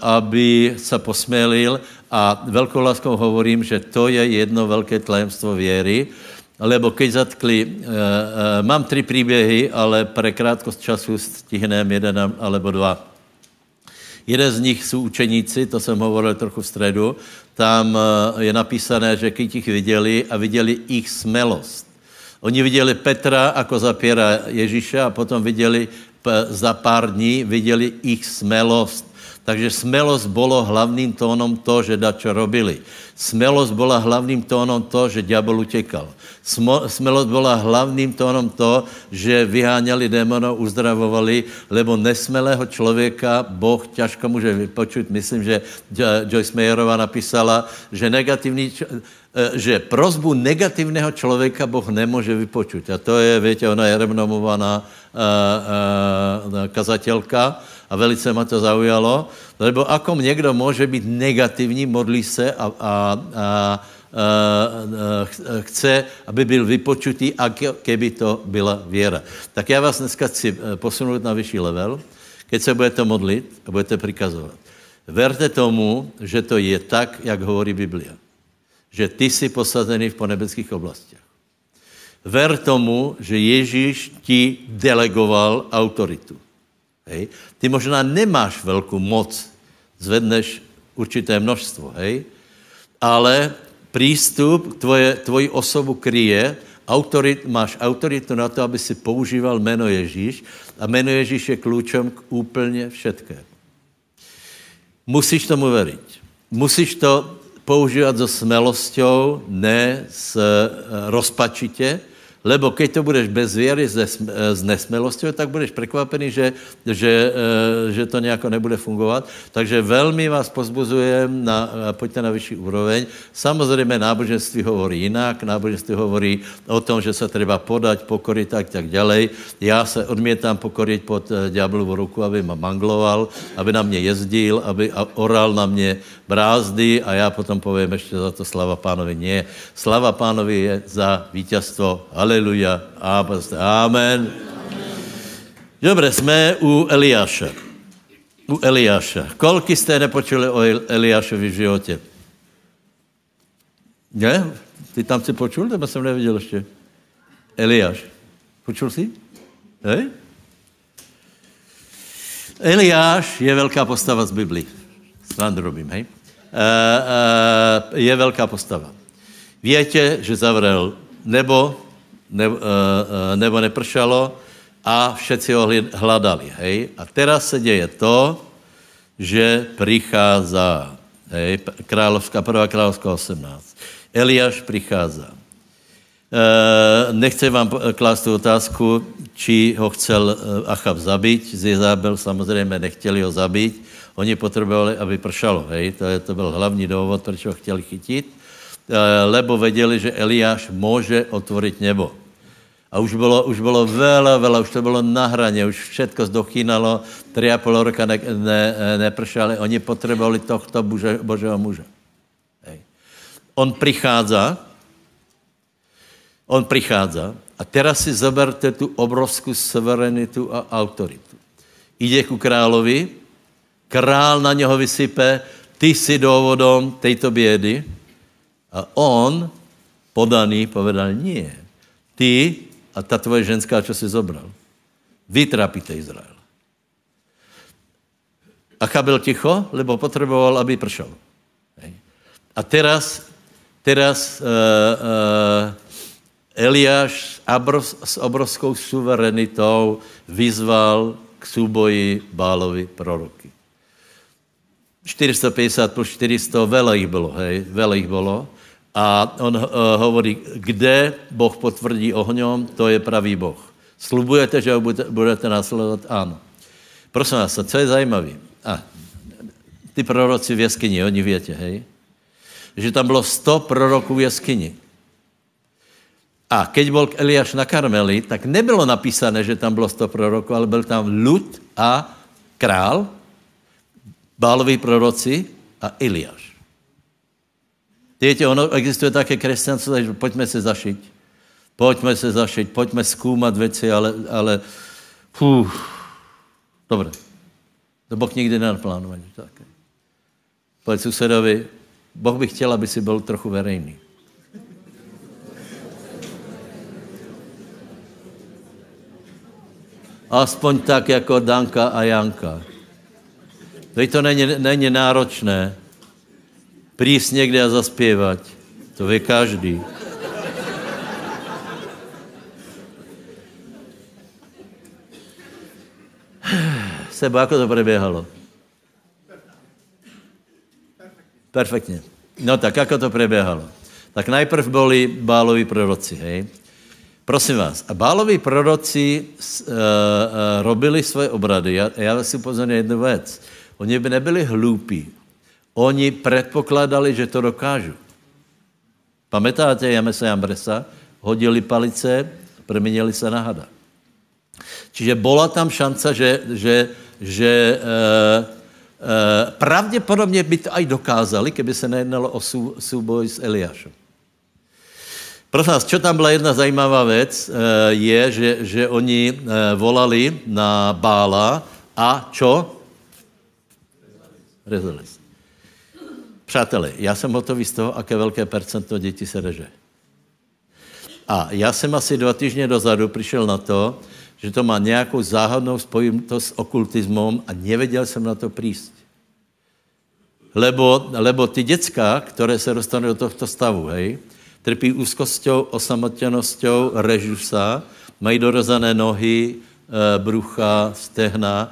aby se posmělil a velkou láskou hovorím, že to je jedno velké tajemstvo věry, lebo keď zatkli, uh, uh, mám tři příběhy, ale pre krátkost času stihnem jeden alebo dva. Jeden z nich jsou učeníci, to jsem hovoril trochu v středu, tam je napísané, že když jich viděli a viděli ich smelost. Oni viděli Petra jako zapěra Ježíše a potom viděli za pár dní, viděli ich smelost. Takže smelost bylo hlavním tónom to, že dačo robili. Smelost byla hlavním tónom to, že ďábel utekal. Smelost byla hlavním tónom to, že vyháněli démonov, uzdravovali, lebo nesmelého člověka Boh těžko může vypočuť. Myslím, že Joyce Mayerová napísala, že negativní eh, že prozbu negativného člověka Boh nemůže vypočuť. A to je, víte, ona je renomovaná uh, uh, kazatelka, a velice ma to zaujalo, lebo akom někdo může být negativní, modlí se a, a, a, a chce, aby byl vypočutý, a keby to byla věra. Tak já vás dneska chci eh, posunout na vyšší level, keď se budete modlit a budete prikazovat. Verte tomu, že to je tak, jak hovorí Biblia. Že ty jsi posazený v ponebeckých oblastech. Ver tomu, že Ježíš ti delegoval autoritu. Hej. Ty možná nemáš velkou moc, zvedneš určité množstvo, hej, ale přístup tvoje, tvoji osobu kryje, autorit, máš autoritu na to, aby si používal jméno Ježíš a jméno Ježíš je klíčem k úplně všetké. Musíš tomu veriť. Musíš to používat so smelosťou, ne s eh, rozpačitě, Lebo keď to budeš bez věry, s nesmelostí, tak budeš překvapený, že, že, že to nějako nebude fungovat. Takže velmi vás pozbuzujem, na, pojďte na vyšší úroveň. Samozřejmě náboženství hovorí jinak, náboženství hovorí o tom, že se třeba podať, pokorit a tak ďalej. Já se odmětám pokorit pod ďáblovu ruku, aby ma mangloval, aby na mě jezdil, aby oral na mě brázdy a já potom povím ještě za to slava pánovi. Nie. Slava pánovi je za vítězstvo. Aleluja. Amen. Dobre, jsme u Eliáša. U Eliáša. Kolky jste nepočuli o Eliášovi v životě? Ne? Ty tam si počul, nebo jsem neviděl ještě? Eliáš. Počul jsi? Hej? Eliáš je velká postava z Biblii. Srandu robím, hej? Uh, uh, je velká postava. Víte, že zavřel nebo, ne, uh, nebo nepršalo a všetci ho hledali, hej? A teraz se děje to, že přichází, hej? Královská, prvá královská 18. Eliáš přichází. Uh, nechci vám klást tu otázku, či ho chcel Achab zabít. Z samozřejmě nechtěli ho zabít. Oni potřebovali, aby pršalo. Hej? To, je, to byl hlavní důvod, proč ho chtěli chytit. Uh, lebo věděli, že Eliáš může otvorit nebo. A už bylo, už bylo vela, vela, už to bylo na hraně, už všetko zdochýnalo, tři a půl roka ne, ne, nepršali. Oni potřebovali tohto bože, božího muže. Hej. On přichází, On přichází a teraz si zoberte tu obrovskou suverenitu a autoritu. Jde ku královi, král na něho vysype, ty jsi důvodom této bědy a on, podaný, povedal, nie, ty a ta tvoje ženská, co si zobral, vytrápíte Izrael. A byl ticho, lebo potřeboval, aby pršel. A teraz, teraz uh, uh, Eliáš s obrovskou suverenitou vyzval k súboji Bálovi proroky. 450 plus 400, vele jich bylo, hej, vele jich bylo. A on uh, hovorí, kde Boh potvrdí ohňom, to je pravý Boh. Slubujete, že ho budete, budete následovat? Ano. Prosím vás, co je zajímavé? A, ty proroci v jeskyni, oni větě, hej? Že tam bylo 100 proroků v jeskyni. A keď byl Eliáš na Karmeli, tak nebylo napísané, že tam bylo 100 proroků, ale byl tam Lud a král, Báloví proroci a Eliáš. Víte, ono existuje také křesťanstvo, takže pojďme se zašít. Pojďme se zašít, pojďme zkoumat věci, ale, ale fuh, dobré. To Boh nikdy nenaplánovaný. Tak. Pojď susedovi, Boh by chtěl, aby si byl trochu verejný. Aspoň tak jako Danka a Janka. Teď to není, není náročné. Prísť někde a zaspěvat. To ví každý. Sebo, jako to preběhalo? Perfektně. No tak, jako to preběhalo? Tak najprv byli báloví proroci, hej? Prosím vás, a Báloví proroci uh, uh, robili svoje obrady. Já, já si upozorňuji jednu věc. Oni by nebyli hloupí. Oni předpokládali, že to dokážu. Pamätáte Jamesa Jambresa? Hodili palice, preměnili se na hada. Čiže byla tam šance, že, že, že uh, uh, pravděpodobně by to aj dokázali, keby se nejednalo o sou, souboj s Eliášem. Prosím vás, čo tam byla jedna zajímavá věc, eh, je, že, že oni eh, volali na Bála a čo? Rezali se. Přátelé, já jsem hotový z toho, aké velké percento dětí se reže. A já jsem asi dva týdny dozadu přišel na to, že to má nějakou záhadnou spojitost s okultismem a nevěděl jsem na to prísť. Lebo, lebo ty děcka, které se dostanou do tohto stavu, hej, trpí úzkostou, osamotěnostou, režu se, mají dorozané nohy, eh, brucha, stehna,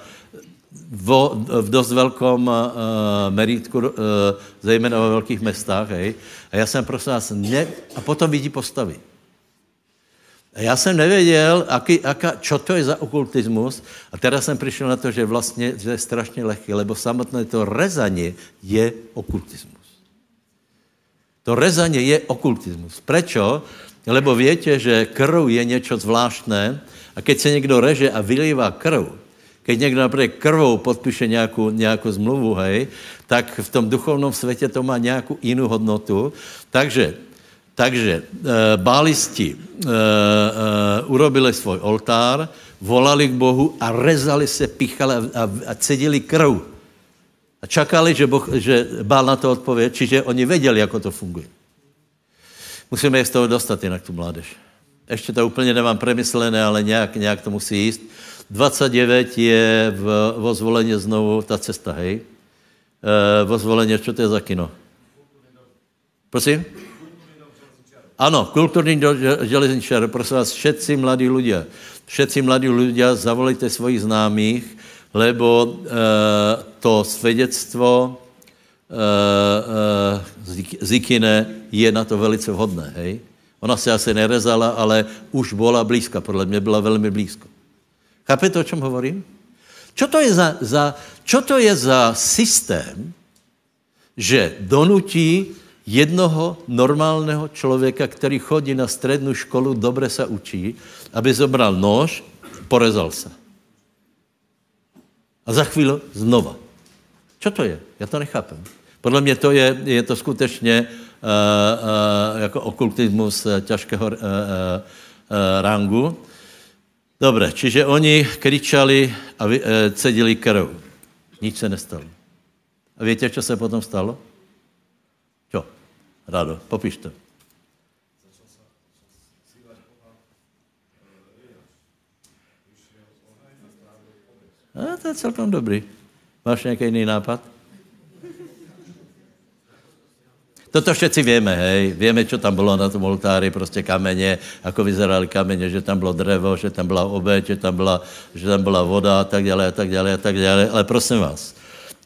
vo, v dost velkom uh, merítku, uh, zejména ve velkých mestách, hej. A já jsem prosím vás, ne, a potom vidí postavy. A já jsem nevěděl, aký, aká, čo to je za okultismus. A teda jsem přišel na to, že vlastně že je strašně lehký, lebo samotné to rezaně je okultismus. To rezaně je okultismus. Prečo? Lebo víte, že krv je něco zvláštné a keď se někdo reže a vylívá krv, keď někdo například krvou podpíše nějakou, nějakou zmluvu, hej, tak v tom duchovnom světě to má nějakou jinou hodnotu. Takže takže e, bálisti e, e, urobili svůj oltár, volali k Bohu a rezali se, píchali a, a, a cedili krv. A čakali, že, boh, že bál na to odpověď, čiže oni věděli, jak to funguje. Musíme je z toho dostat jinak tu mládež. Ještě to úplně nemám premyslené, ale nějak, nějak to musí jíst. 29 je v, vo zvolení znovu ta cesta, hej? E, vo zvolení, co to je za kino? Prosím? Ano, kulturní železničar, prosím vás, všetci mladí ľudia, všetci mladí ľudia, zavolejte svojich známých, lebo e, to svědectvo e, e, Zikine je na to velice vhodné, hej? Ona se asi nerezala, ale už byla blízka, podle mě byla velmi blízko. Chápete, o čem hovorím? Čo to je za, za, čo to je za systém, že donutí jednoho normálného člověka, který chodí na střední školu, dobře se učí, aby zobral nož, porezal se. A za chvíli znova. Co to je? Já to nechápem. Podle mě to je, je to skutečně uh, uh, jako okultismus uh, těžkého uh, uh, rangu. Dobře, čiže oni kričali a vy, uh, cedili krv. Nic se nestalo. A víte, co se potom stalo? Rado, popiš to. A to je celkom dobrý. Máš nějaký jiný nápad? Toto všetci víme, hej. Víme, co tam bylo na tom oltáři, prostě kameně, jako vyzerali kameně, že tam bylo drevo, že tam byla obeď, že tam byla, že tam byla voda a tak dále, a tak dále, a tak dále. Ale prosím vás,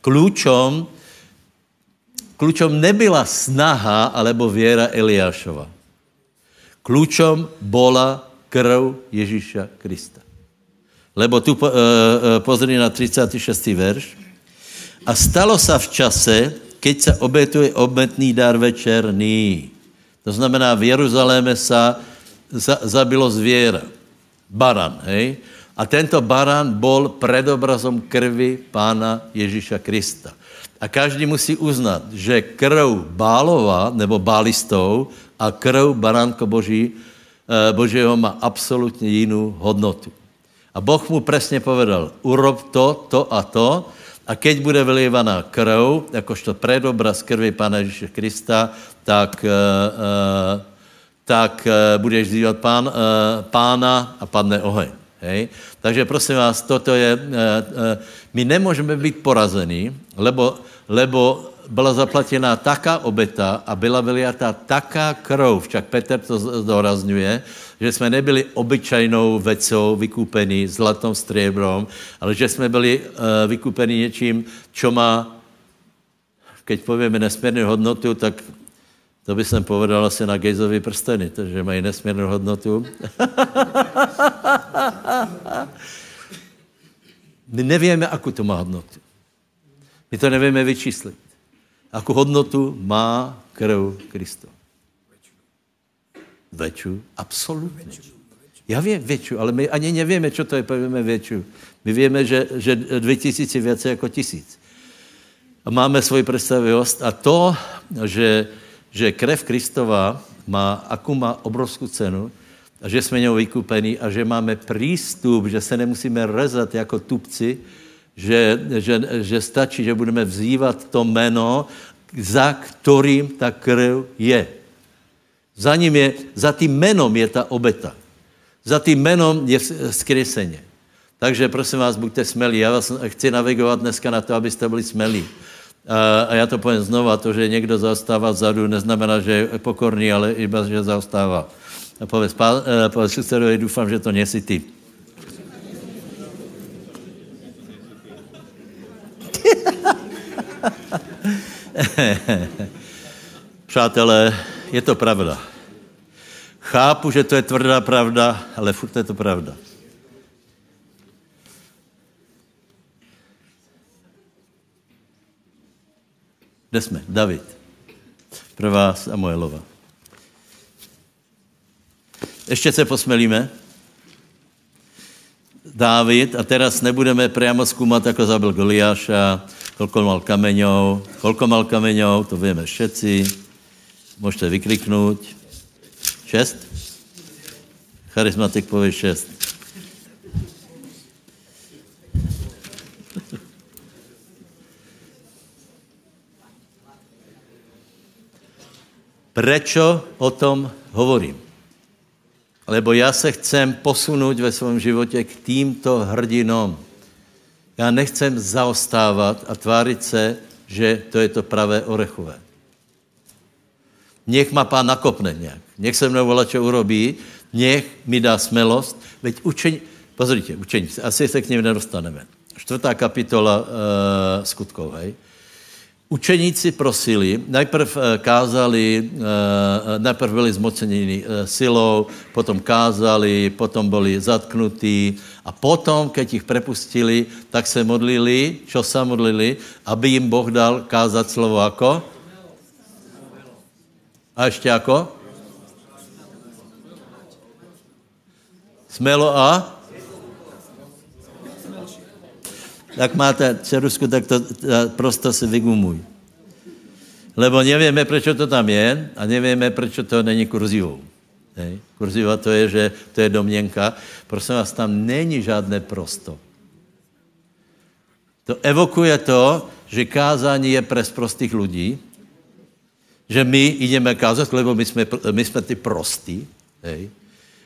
klíčem Kľúčom nebyla snaha alebo věra Eliášova. Kľúčom bola krv Ježíša Krista. Lebo tu uh, uh, pozri na 36. verš. A stalo sa v čase, keď sa obetuje obmetný dar večerný. To znamená, v Jeruzaléme sa za, zabilo zviera. Baran, hej? A tento baran bol predobrazom krvi pána Ježíša Krista. A každý musí uznat, že krv Bálova nebo Bálistou a krv Baránko Boží, eh, Božího má absolutně jinou hodnotu. A Boh mu přesně povedal, urob to, to a to, a keď bude vylievaná krv, jakožto predobraz krvi Pána Ježíše Krista, tak, uh, uh, tak uh, budeš vzývat pán, pána a padne oheň. Hej? Takže prosím vás, toto je, my nemůžeme být porazení, lebo lebo byla zaplatěná taká obeta a byla vyliata taká krv, však Petr to zdůrazňuje, že jsme nebyli obyčajnou vecou vykupení zlatom, stříbrom, ale že jsme byli uh, vykupeni něčím, čo má, keď povíme nesmírnou hodnotu, tak to by jsem povedal asi na gejzový prsteny, takže mají nesmírnou hodnotu. My nevíme, jakou to má hodnotu. My to nevíme vyčíslit. Jakou hodnotu má krv Kristo? Většu? Absolutně. Já vím většu, ale my ani nevíme, co to je, povíme většu. My víme, že, že dvě je více jako tisíc. A máme svoji představivost a to, že, že krev Kristova má, akou má obrovskou cenu, a že jsme něho vykupení a že máme přístup, že se nemusíme rezat jako tupci, že, že, že stačí, že budeme vzývat to jméno, za kterým ta krv je. Za ním je, za tím jménom je ta obeta. Za tím jménom je skryseně. Takže prosím vás, buďte smelí. Já vás chci navigovat dneska na to, abyste byli smelí. A já to povím znova, to, že někdo zaostává vzadu, neznamená, že je pokorný, ale iba, že zaostává. A povedz, eh, povedz doufám, že to nesi ty. Přátelé, je to pravda. chápu, že to je tvrdá pravda, ale furt je to pravda. Kde jsme? David. Prvá Samuelova. Ještě se posmelíme. Dávid, a teraz nebudeme priamo zkoumat, jako zabil Goliáša, kolko mal kameňov, kolko mal kameňov, to víme všetci. Můžete vykliknout. Šest? Charismatik pově šest. Prečo o tom hovorím? Lebo já se chcem posunout ve svém životě k týmto hrdinom. Já nechcem zaostávat a tvářit se, že to je to pravé orechové. Nech ma pán nakopne nějak. Nech se mnou volá, čo urobí. Nech mi dá smelost. Veď učení, pozrite, učení, asi se k ním nedostaneme. Čtvrtá kapitola uh, skutkov, hej. Učeníci prosili, najprv eh, kázali, eh, najprv byli zmoceněni silou, potom kázali, potom byli zatknutí a potom, keď jich prepustili, tak se modlili, čo se modlili, aby jim Boh dal kázat slovo jako? A ještě jako? Smelo a? Tak máte cerusku, tak to prosto si vygumuj. Lebo nevíme, proč to tam je a nevíme, proč to není kurzivou. Hej. Kurziva to je, že to je domněnka. Prosím vás, tam není žádné prosto. To evokuje to, že kázání je pres prostých lidí, že my jdeme kázat, lebo my jsme, my jsme ty prostí. Hej.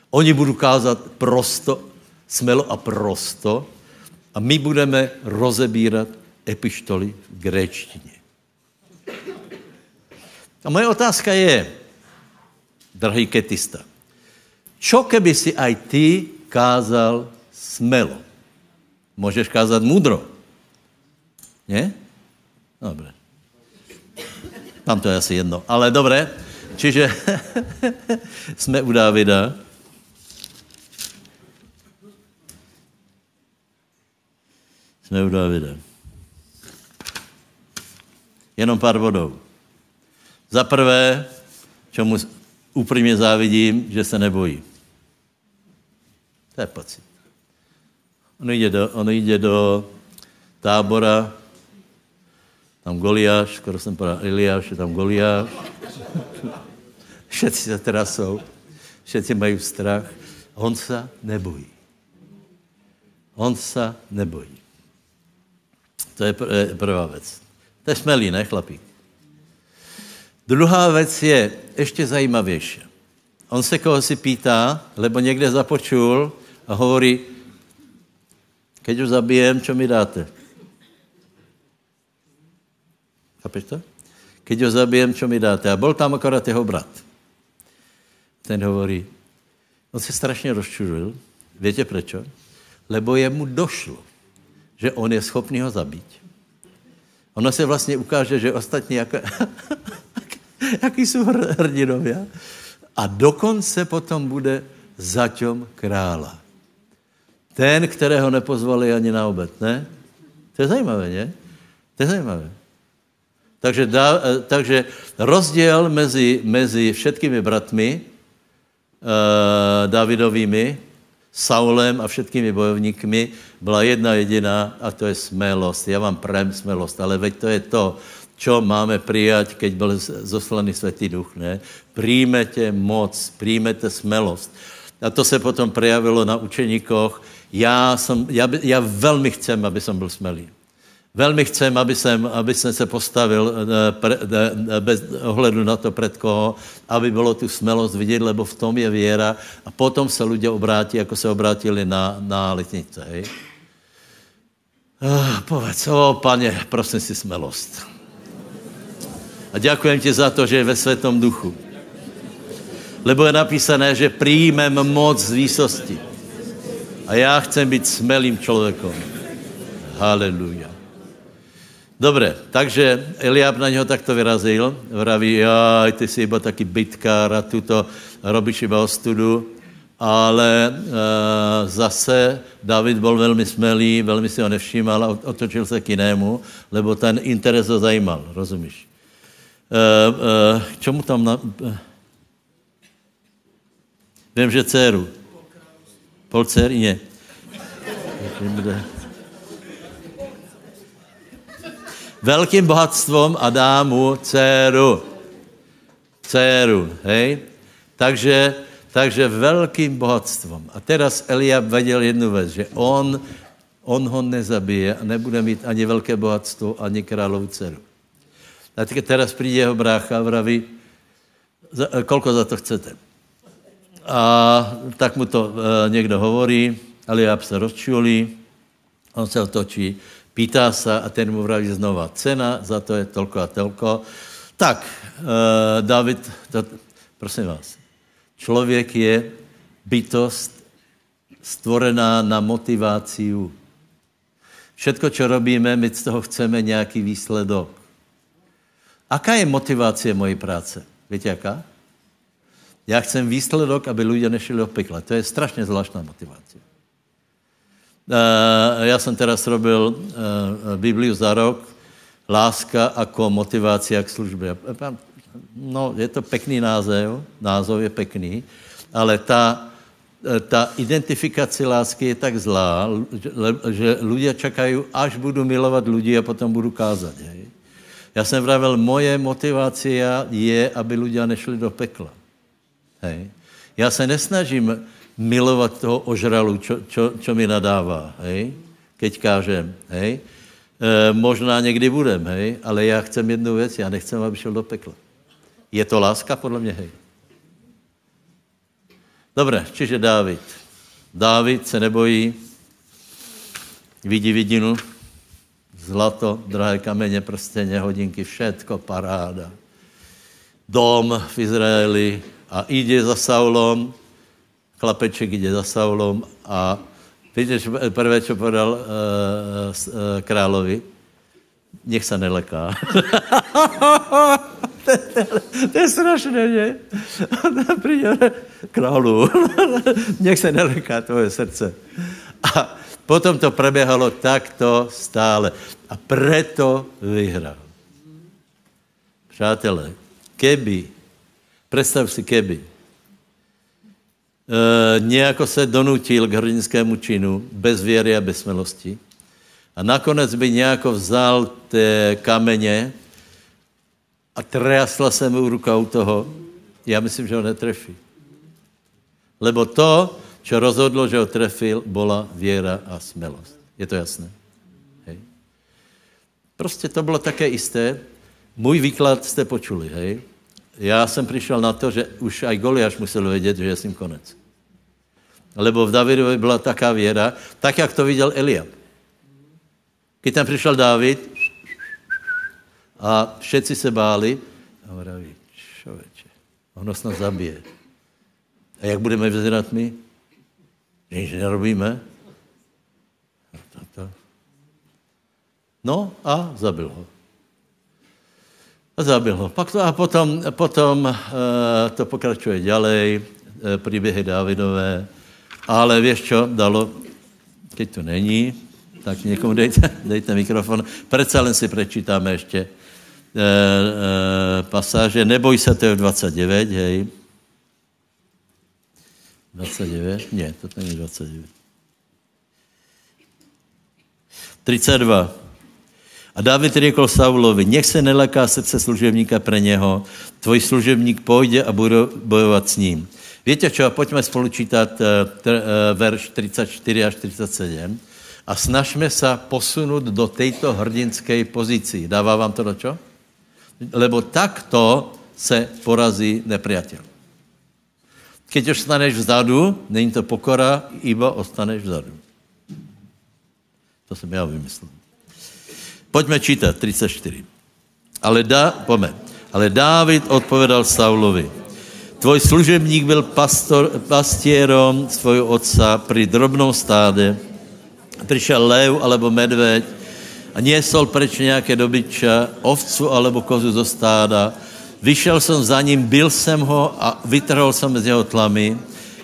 Oni budou kázat prosto, smelo a prosto a my budeme rozebírat epištoly v gréčtině. A moje otázka je, drahý ketista, čo keby si aj ty kázal smelo? Můžeš kázat mudro. Ne? Dobře. Tam to je asi jedno. Ale dobré, čiže jsme u Dávida. Jsme u Dávida. Jenom pár vodou. Za prvé, čemu úplně závidím, že se nebojí. To je pocit. On jde do, on jde do tábora, tam Goliáš, skoro jsem povedal Eliáš, je tam Goliáš. Všetci se teda jsou, všetci mají strach. On se nebojí. On se nebojí. To je prvá věc. To je smelý, ne, chlapík? Druhá věc je ještě zajímavější. On se koho si pýtá, lebo někde započul a hovorí, keď ho zabijem, čo mi dáte? Chápeš to? Keď ho zabijem, čo mi dáte? A byl tam akorát jeho brat. Ten hovorí, on se strašně rozčužil. Víte proč? Lebo jemu došlo, že on je schopný ho zabít. Ono se vlastně ukáže, že ostatní, jako, jaký jsou hrdinovia. A dokonce potom bude zaťom krála. Ten, kterého nepozvali ani na obed, ne? To je zajímavé, ne? To je zajímavé. Takže, da, eh, takže rozdíl mezi, mezi všetkými bratmi, uh, Davidovými, Saulem a všetkými bojovníkmi byla jedna jediná a to je smelost. Já vám prem smelost, ale veď to je to, čo máme přijať, keď byl zoslaný Světý Duch, ne? Přijmete moc, přijmete smelost. A to se potom projavilo na učeníkoch. Já, jsem, já, já velmi chcem, aby jsem byl smelý. Velmi chcem, aby jsem, aby jsem se postavil eh, pre, eh, bez ohledu na to, před koho, aby bylo tu smelost vidět, lebo v tom je věra a potom se lidé obrátí, jako se obrátili na, na letnice. Hej? Uh, povedz, o pane, prosím si smelost. A děkujem ti za to, že je ve světom duchu. Lebo je napísané, že přijmem moc z výsosti. A já chcem být smelým člověkem. Haleluja. Dobre, takže Eliab na něho takto vyrazil, vraví, jaj, ty jsi iba taký bytkár a tuto robíš iba ostudu, ale e, zase David byl velmi smelý, velmi si ho nevšímal a otočil se k jinému, lebo ten interes ho zajímal, rozumíš? E, e, čemu tam na... Vím, že dceru. Pol dcery? Ne. Velkým bohatstvom a dámu dceru. Dceru, hej? Takže, takže velkým bohatstvom. A teraz Eliab věděl jednu věc, že on, on ho nezabije a nebude mít ani velké bohatstvo, ani královu dceru. A teď teraz přijde jeho brácha a vraví, kolko za to chcete? A tak mu to e, někdo hovorí, Eliab se rozčulí, on se otočí, pýtá se a ten mu vraví znova, cena za to je tolko a tolko. Tak, e, David, to, prosím vás, člověk je bytost stvorená na motiváciu. Všetko, co robíme, my z toho chceme nějaký výsledok. Aká je motivace mojej práce? Víte, jaká? Já chcem výsledok, aby lidé nešli do pekla. To je strašně zvláštná motivace. Eh, já jsem teraz robil eh, Bibliu za rok, láska jako motivace k službě. No, je to pekný název, názov je pekný, ale ta, eh, ta identifikace lásky je tak zlá, že lidé čekají, až budu milovat lidi a potom budu kázat. Hej. Já jsem vravil, moje motivace je, aby lidé nešli do pekla. Hej. Já se nesnažím milovat toho ožralu, čo, čo, čo mi nadává, hej? keď kážem. Hej? E, možná někdy budem, hej? ale já chcem jednu věc, já nechcem, aby šel do pekla. Je to láska? Podle mě, hej. Dobré, čiže Dávid. Dávid se nebojí, vidí vidinu, zlato, drahé kameně, prsteně, hodinky, všetko, paráda. Dom v Izraeli a jde za Saulom, chlapeček jde za Saulom a víte, prvé, co podal uh, uh, královi? Nech se neleká. to, to, to je strašné? Přijde králu, nech se neleká tvoje srdce. A potom to proběhalo takto stále. A preto vyhrál. Přátelé, keby, představ si keby, e, nějako se donutil k hrdinskému činu, bez věry a bez smelosti. A nakonec by nějako vzal té kameně a trjasla se mu ruka u toho. Já myslím, že ho netrefí. Lebo to, co rozhodlo, že ho trefil, byla věra a smelost. Je to jasné? Hej. Prostě to bylo také jisté. Můj výklad jste počuli, hej? Já jsem přišel na to, že už aj Goliáš musel vědět, že je s ním konec. Lebo v Davidovi byla taká věra, tak, jak to viděl Eliab. Když tam přišel David a všetci se báli, a vraví, člověče, ono snad zabije. A jak budeme vzírat my? Nic nerobíme. No a zabil ho. A zabil ho. Pak to, a potom, potom uh, to pokračuje ďalej, uh, příběhy Dávidové, ale víš čo, dalo, keď to není, tak někomu dejte, dejte mikrofon. Přece jen si prečítáme ještě e, e, pasáže. Neboj se, to je 29, hej. 29? Ne, to není 29. 32. A David řekl Saulovi, nech se nelaká srdce služebníka pre něho, tvoj služebník půjde a bude bojovat s ním. Víte čo, pojďme spolu čítat uh, uh, verš 34 až 37 a snažme se posunout do této hrdinské pozici. Dává vám to do čo? Lebo takto se porazí nepriateľ. Keď už staneš vzadu, není to pokora, iba ostaneš vzadu. To jsem já vymyslel. Pojďme čítat, 34. Ale, dá, pojďme. Ale Dávid odpovedal Saulovi, tvoj služebník byl pastor, pastěrom svojho otca při drobnom stáde. Přišel lev alebo medveď a niesol preč nějaké dobyča, ovcu alebo kozu zo stáda. Vyšel jsem za ním, byl jsem ho a vytrhol jsem z jeho tlamy.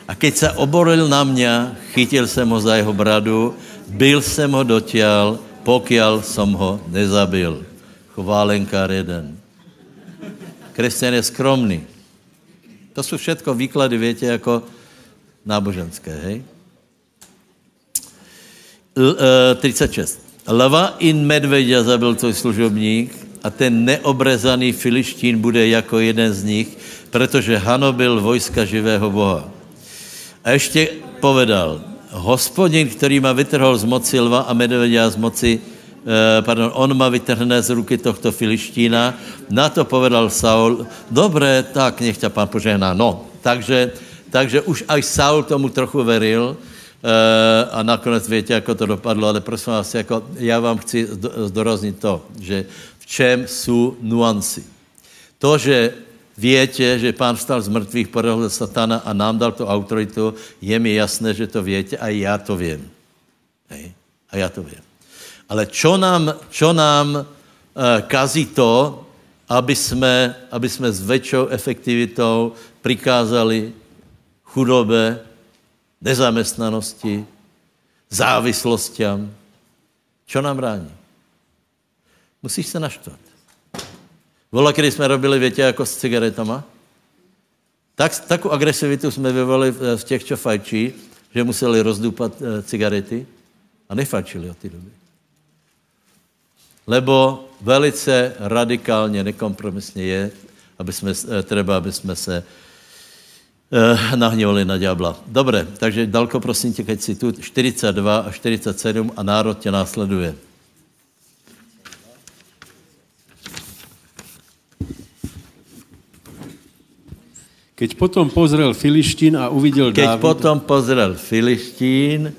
A keď se oboril na mě, chytil jsem ho za jeho bradu, byl jsem ho dotěl, pokiaľ som ho nezabil. Chválenkár jeden. Křesťan je skromný. To jsou všetko výklady, větě, jako náboženské, hej? L, e, 36. Lava in medvěďa zabil tvoj služobník a ten neobrezaný filištín bude jako jeden z nich, protože hanobil vojska živého Boha. A ještě povedal, hospodin, který ma vytrhol z moci lva a medvěďa z moci, eh, pardon, on ma vytrhne z ruky tohto filištína. Na to povedal Saul, dobré, tak nech ťa pán požehná. No, takže, takže už až Saul tomu trochu veril, eh, a nakonec víte, jako to dopadlo, ale prosím vás, jako já vám chci zdoraznit to, že v čem jsou nuancy. To, že Větě, že pán vstal z mrtvých, podahl satana a nám dal tu autoritu, je mi jasné, že to větě a já to vím. Hej? A já to vím. Ale čo nám, čo nám uh, kazí to, aby jsme, aby jsme s väčšou efektivitou prikázali chudobe, nezaměstnanosti, závislostiam. Čo nám brání? Musíš se naštvat. Vola, když jsme robili větě jako s cigaretama, tak, takovou agresivitu jsme vyvolali v, těch, čo fajčí, že museli rozdupat e, cigarety a nefajčili od té doby. Lebo velice radikálně, nekompromisně je, aby jsme, e, třeba, aby jsme se e, nahnívali na ďábla. Dobré, takže dalko prosím tě, keď si tu 42 a 47 a národ tě následuje. Keď potom pozrel Filištín a uvidel Keď Dávida, potom pozrel Filištín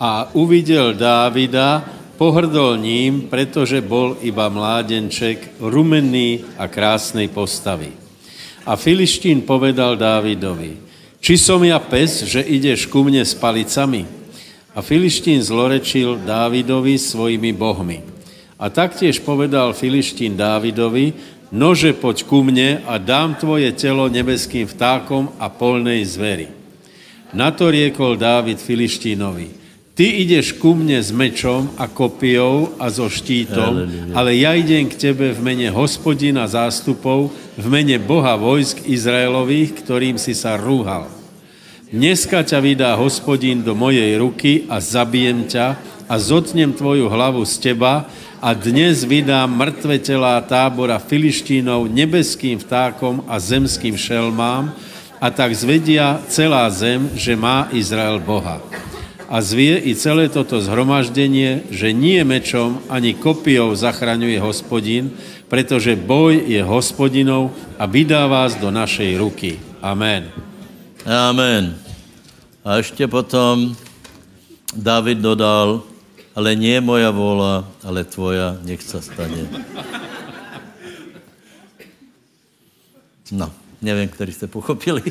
a uvidel Dávida, pohrdol ním, pretože bol iba mládenček, rumenný a krásnej postavy. A Filištín povedal Dávidovi, či som ja pes, že ideš ku mne s palicami? A Filištín zlorečil Dávidovi svojimi bohmi. A taktiež povedal Filištín Dávidovi, nože poď ku mne a dám tvoje telo nebeským vtákom a polnej zveri. Na to riekol Dávid Filištínovi, ty ideš ku mne s mečom a kopijou a so štítom, ale ja idem k tebe v mene hospodina zástupov, v mene Boha vojsk Izraelových, ktorým si sa rúhal. Dneska ťa vydá hospodin do mojej ruky a zabijem ťa a zotnem tvoju hlavu z teba a dnes vydám mŕtve telá tábora filištínov nebeským vtákom a zemským šelmám a tak zvedia celá zem, že má Izrael Boha. A zvie i celé toto zhromaždenie, že nie mečom ani kopijou zachraňuje hospodin, pretože boj je hospodinov a vydá vás do našej ruky. Amen. Amen. A ještě potom David dodal, ale nie moja vola, ale tvoja, nech sa stane. No, nevím, který jste pochopili.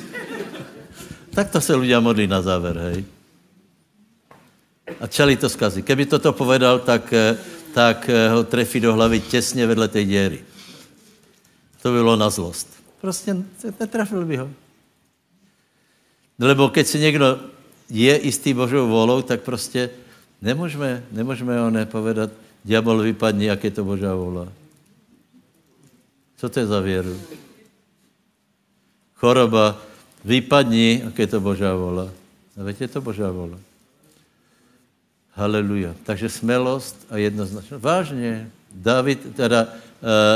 tak to se ľudia modlí na záver, hej. A čeli to skazí. Keby toto povedal, tak, eh, tak eh, ho trefí do hlavy těsně vedle té děry. To bylo na zlost. Prostě netrefil by ho. Lebo keď si někdo je istý Božou volou, tak prostě Nemůžeme, nemůžeme ho nepovedat, diabol vypadni, jak je to Božá vola. Co to je za věru? Choroba, vypadni, jak je to Božá vola. A víte, je to Božá vola. Haleluja. Takže smelost a jednoznačnost. Vážně. David, teda, uh,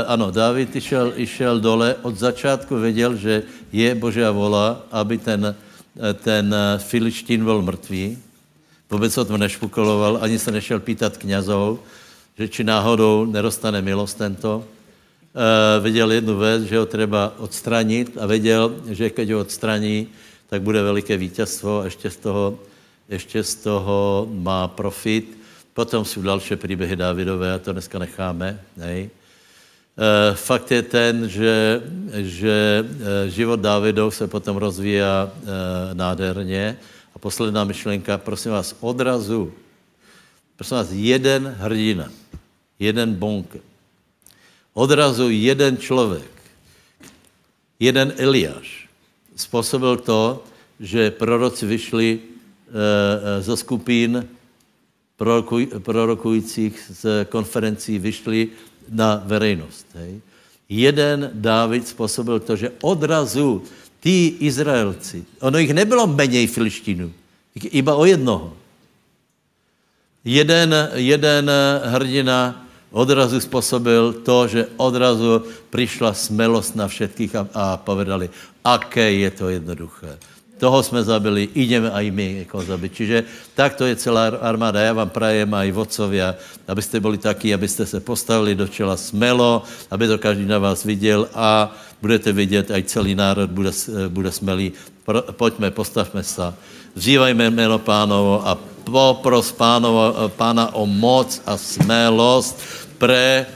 ano, David išel, išel dole, od začátku věděl, že je Božá vola, aby ten, ten Filištín byl mrtvý, Vůbec o tom nešpukoloval, ani se nešel pýtat knězou, že či náhodou nerostane milost tento. E, věděl jednu věc, že ho třeba odstranit a věděl, že když ho odstraní, tak bude veliké vítězstvo a ještě z toho, ještě z toho má profit. Potom jsou další příběhy Dávidové a to dneska necháme. Nej? E, fakt je ten, že, že e, život Dávidov se potom rozvíjá e, nádherně posledná myšlenka, prosím vás, odrazu. Prosím vás, jeden hrdina, jeden bonk. Odrazu jeden člověk, jeden Eliáš způsobil to, že proroci vyšli e, e, zo skupín prorokuj, prorokujících z konferencí, vyšli na verejnost. Hej. Jeden Dávid způsobil to, že odrazu tí Izraelci, ono jich nebylo méně filištínů, iba o jednoho. Jeden, jeden hrdina odrazu způsobil to, že odrazu přišla smelost na všetkých a, a povedali, aké je to jednoduché. Toho jsme zabili, ideme aj my jako zabit. Čiže takto je celá armáda. Já vám prajem aj vodcovia, abyste byli taky, abyste se postavili do čela smelo, aby to každý na vás viděl a budete vidět, aj celý národ bude, bude smelý. Pojďme, postavme se. Vzývajme jméno pánovo a popros pánovo, pána o moc a smelost pre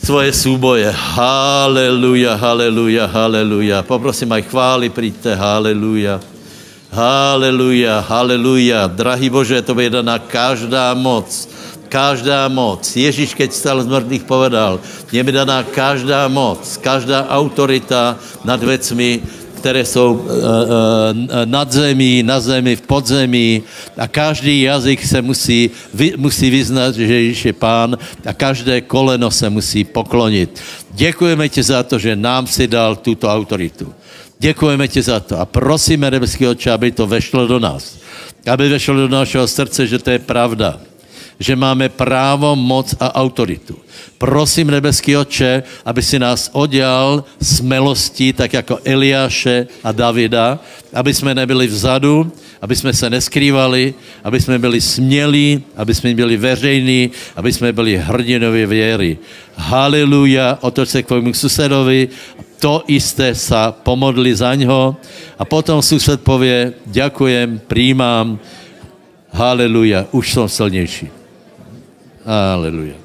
svoje súboje. Haleluja, haleluja, haleluja. Poprosím aj chvály, príďte, haleluja. Haleluja, haleluja. Drahý Bože, to je daná každá moc. Každá moc. Ježíš, keď stal z mrtvých, povedal, je mi daná každá moc, každá autorita nad vecmi, které jsou uh, uh, nad zemí, na zemi, v podzemí a každý jazyk se musí, musí vyznat, že Ježíš je pán a každé koleno se musí poklonit. Děkujeme ti za to, že nám si dal tuto autoritu. Děkujeme ti za to a prosíme nebeský oče, aby to vešlo do nás. Aby vešlo do našeho srdce, že to je pravda že máme právo, moc a autoritu. Prosím, nebeský oče, aby si nás odělal smelostí, tak jako Eliáše a Davida, aby jsme nebyli vzadu, aby jsme se neskrývali, aby jsme byli smělí, aby jsme byli veřejní, aby jsme byli hrdinově věry. Haleluja, otoč se k tvojimu susedovi, to jisté sa pomodli za něho a potom sused pově, ďakujem, přijímám, haleluja, už jsem silnější. Aleluja.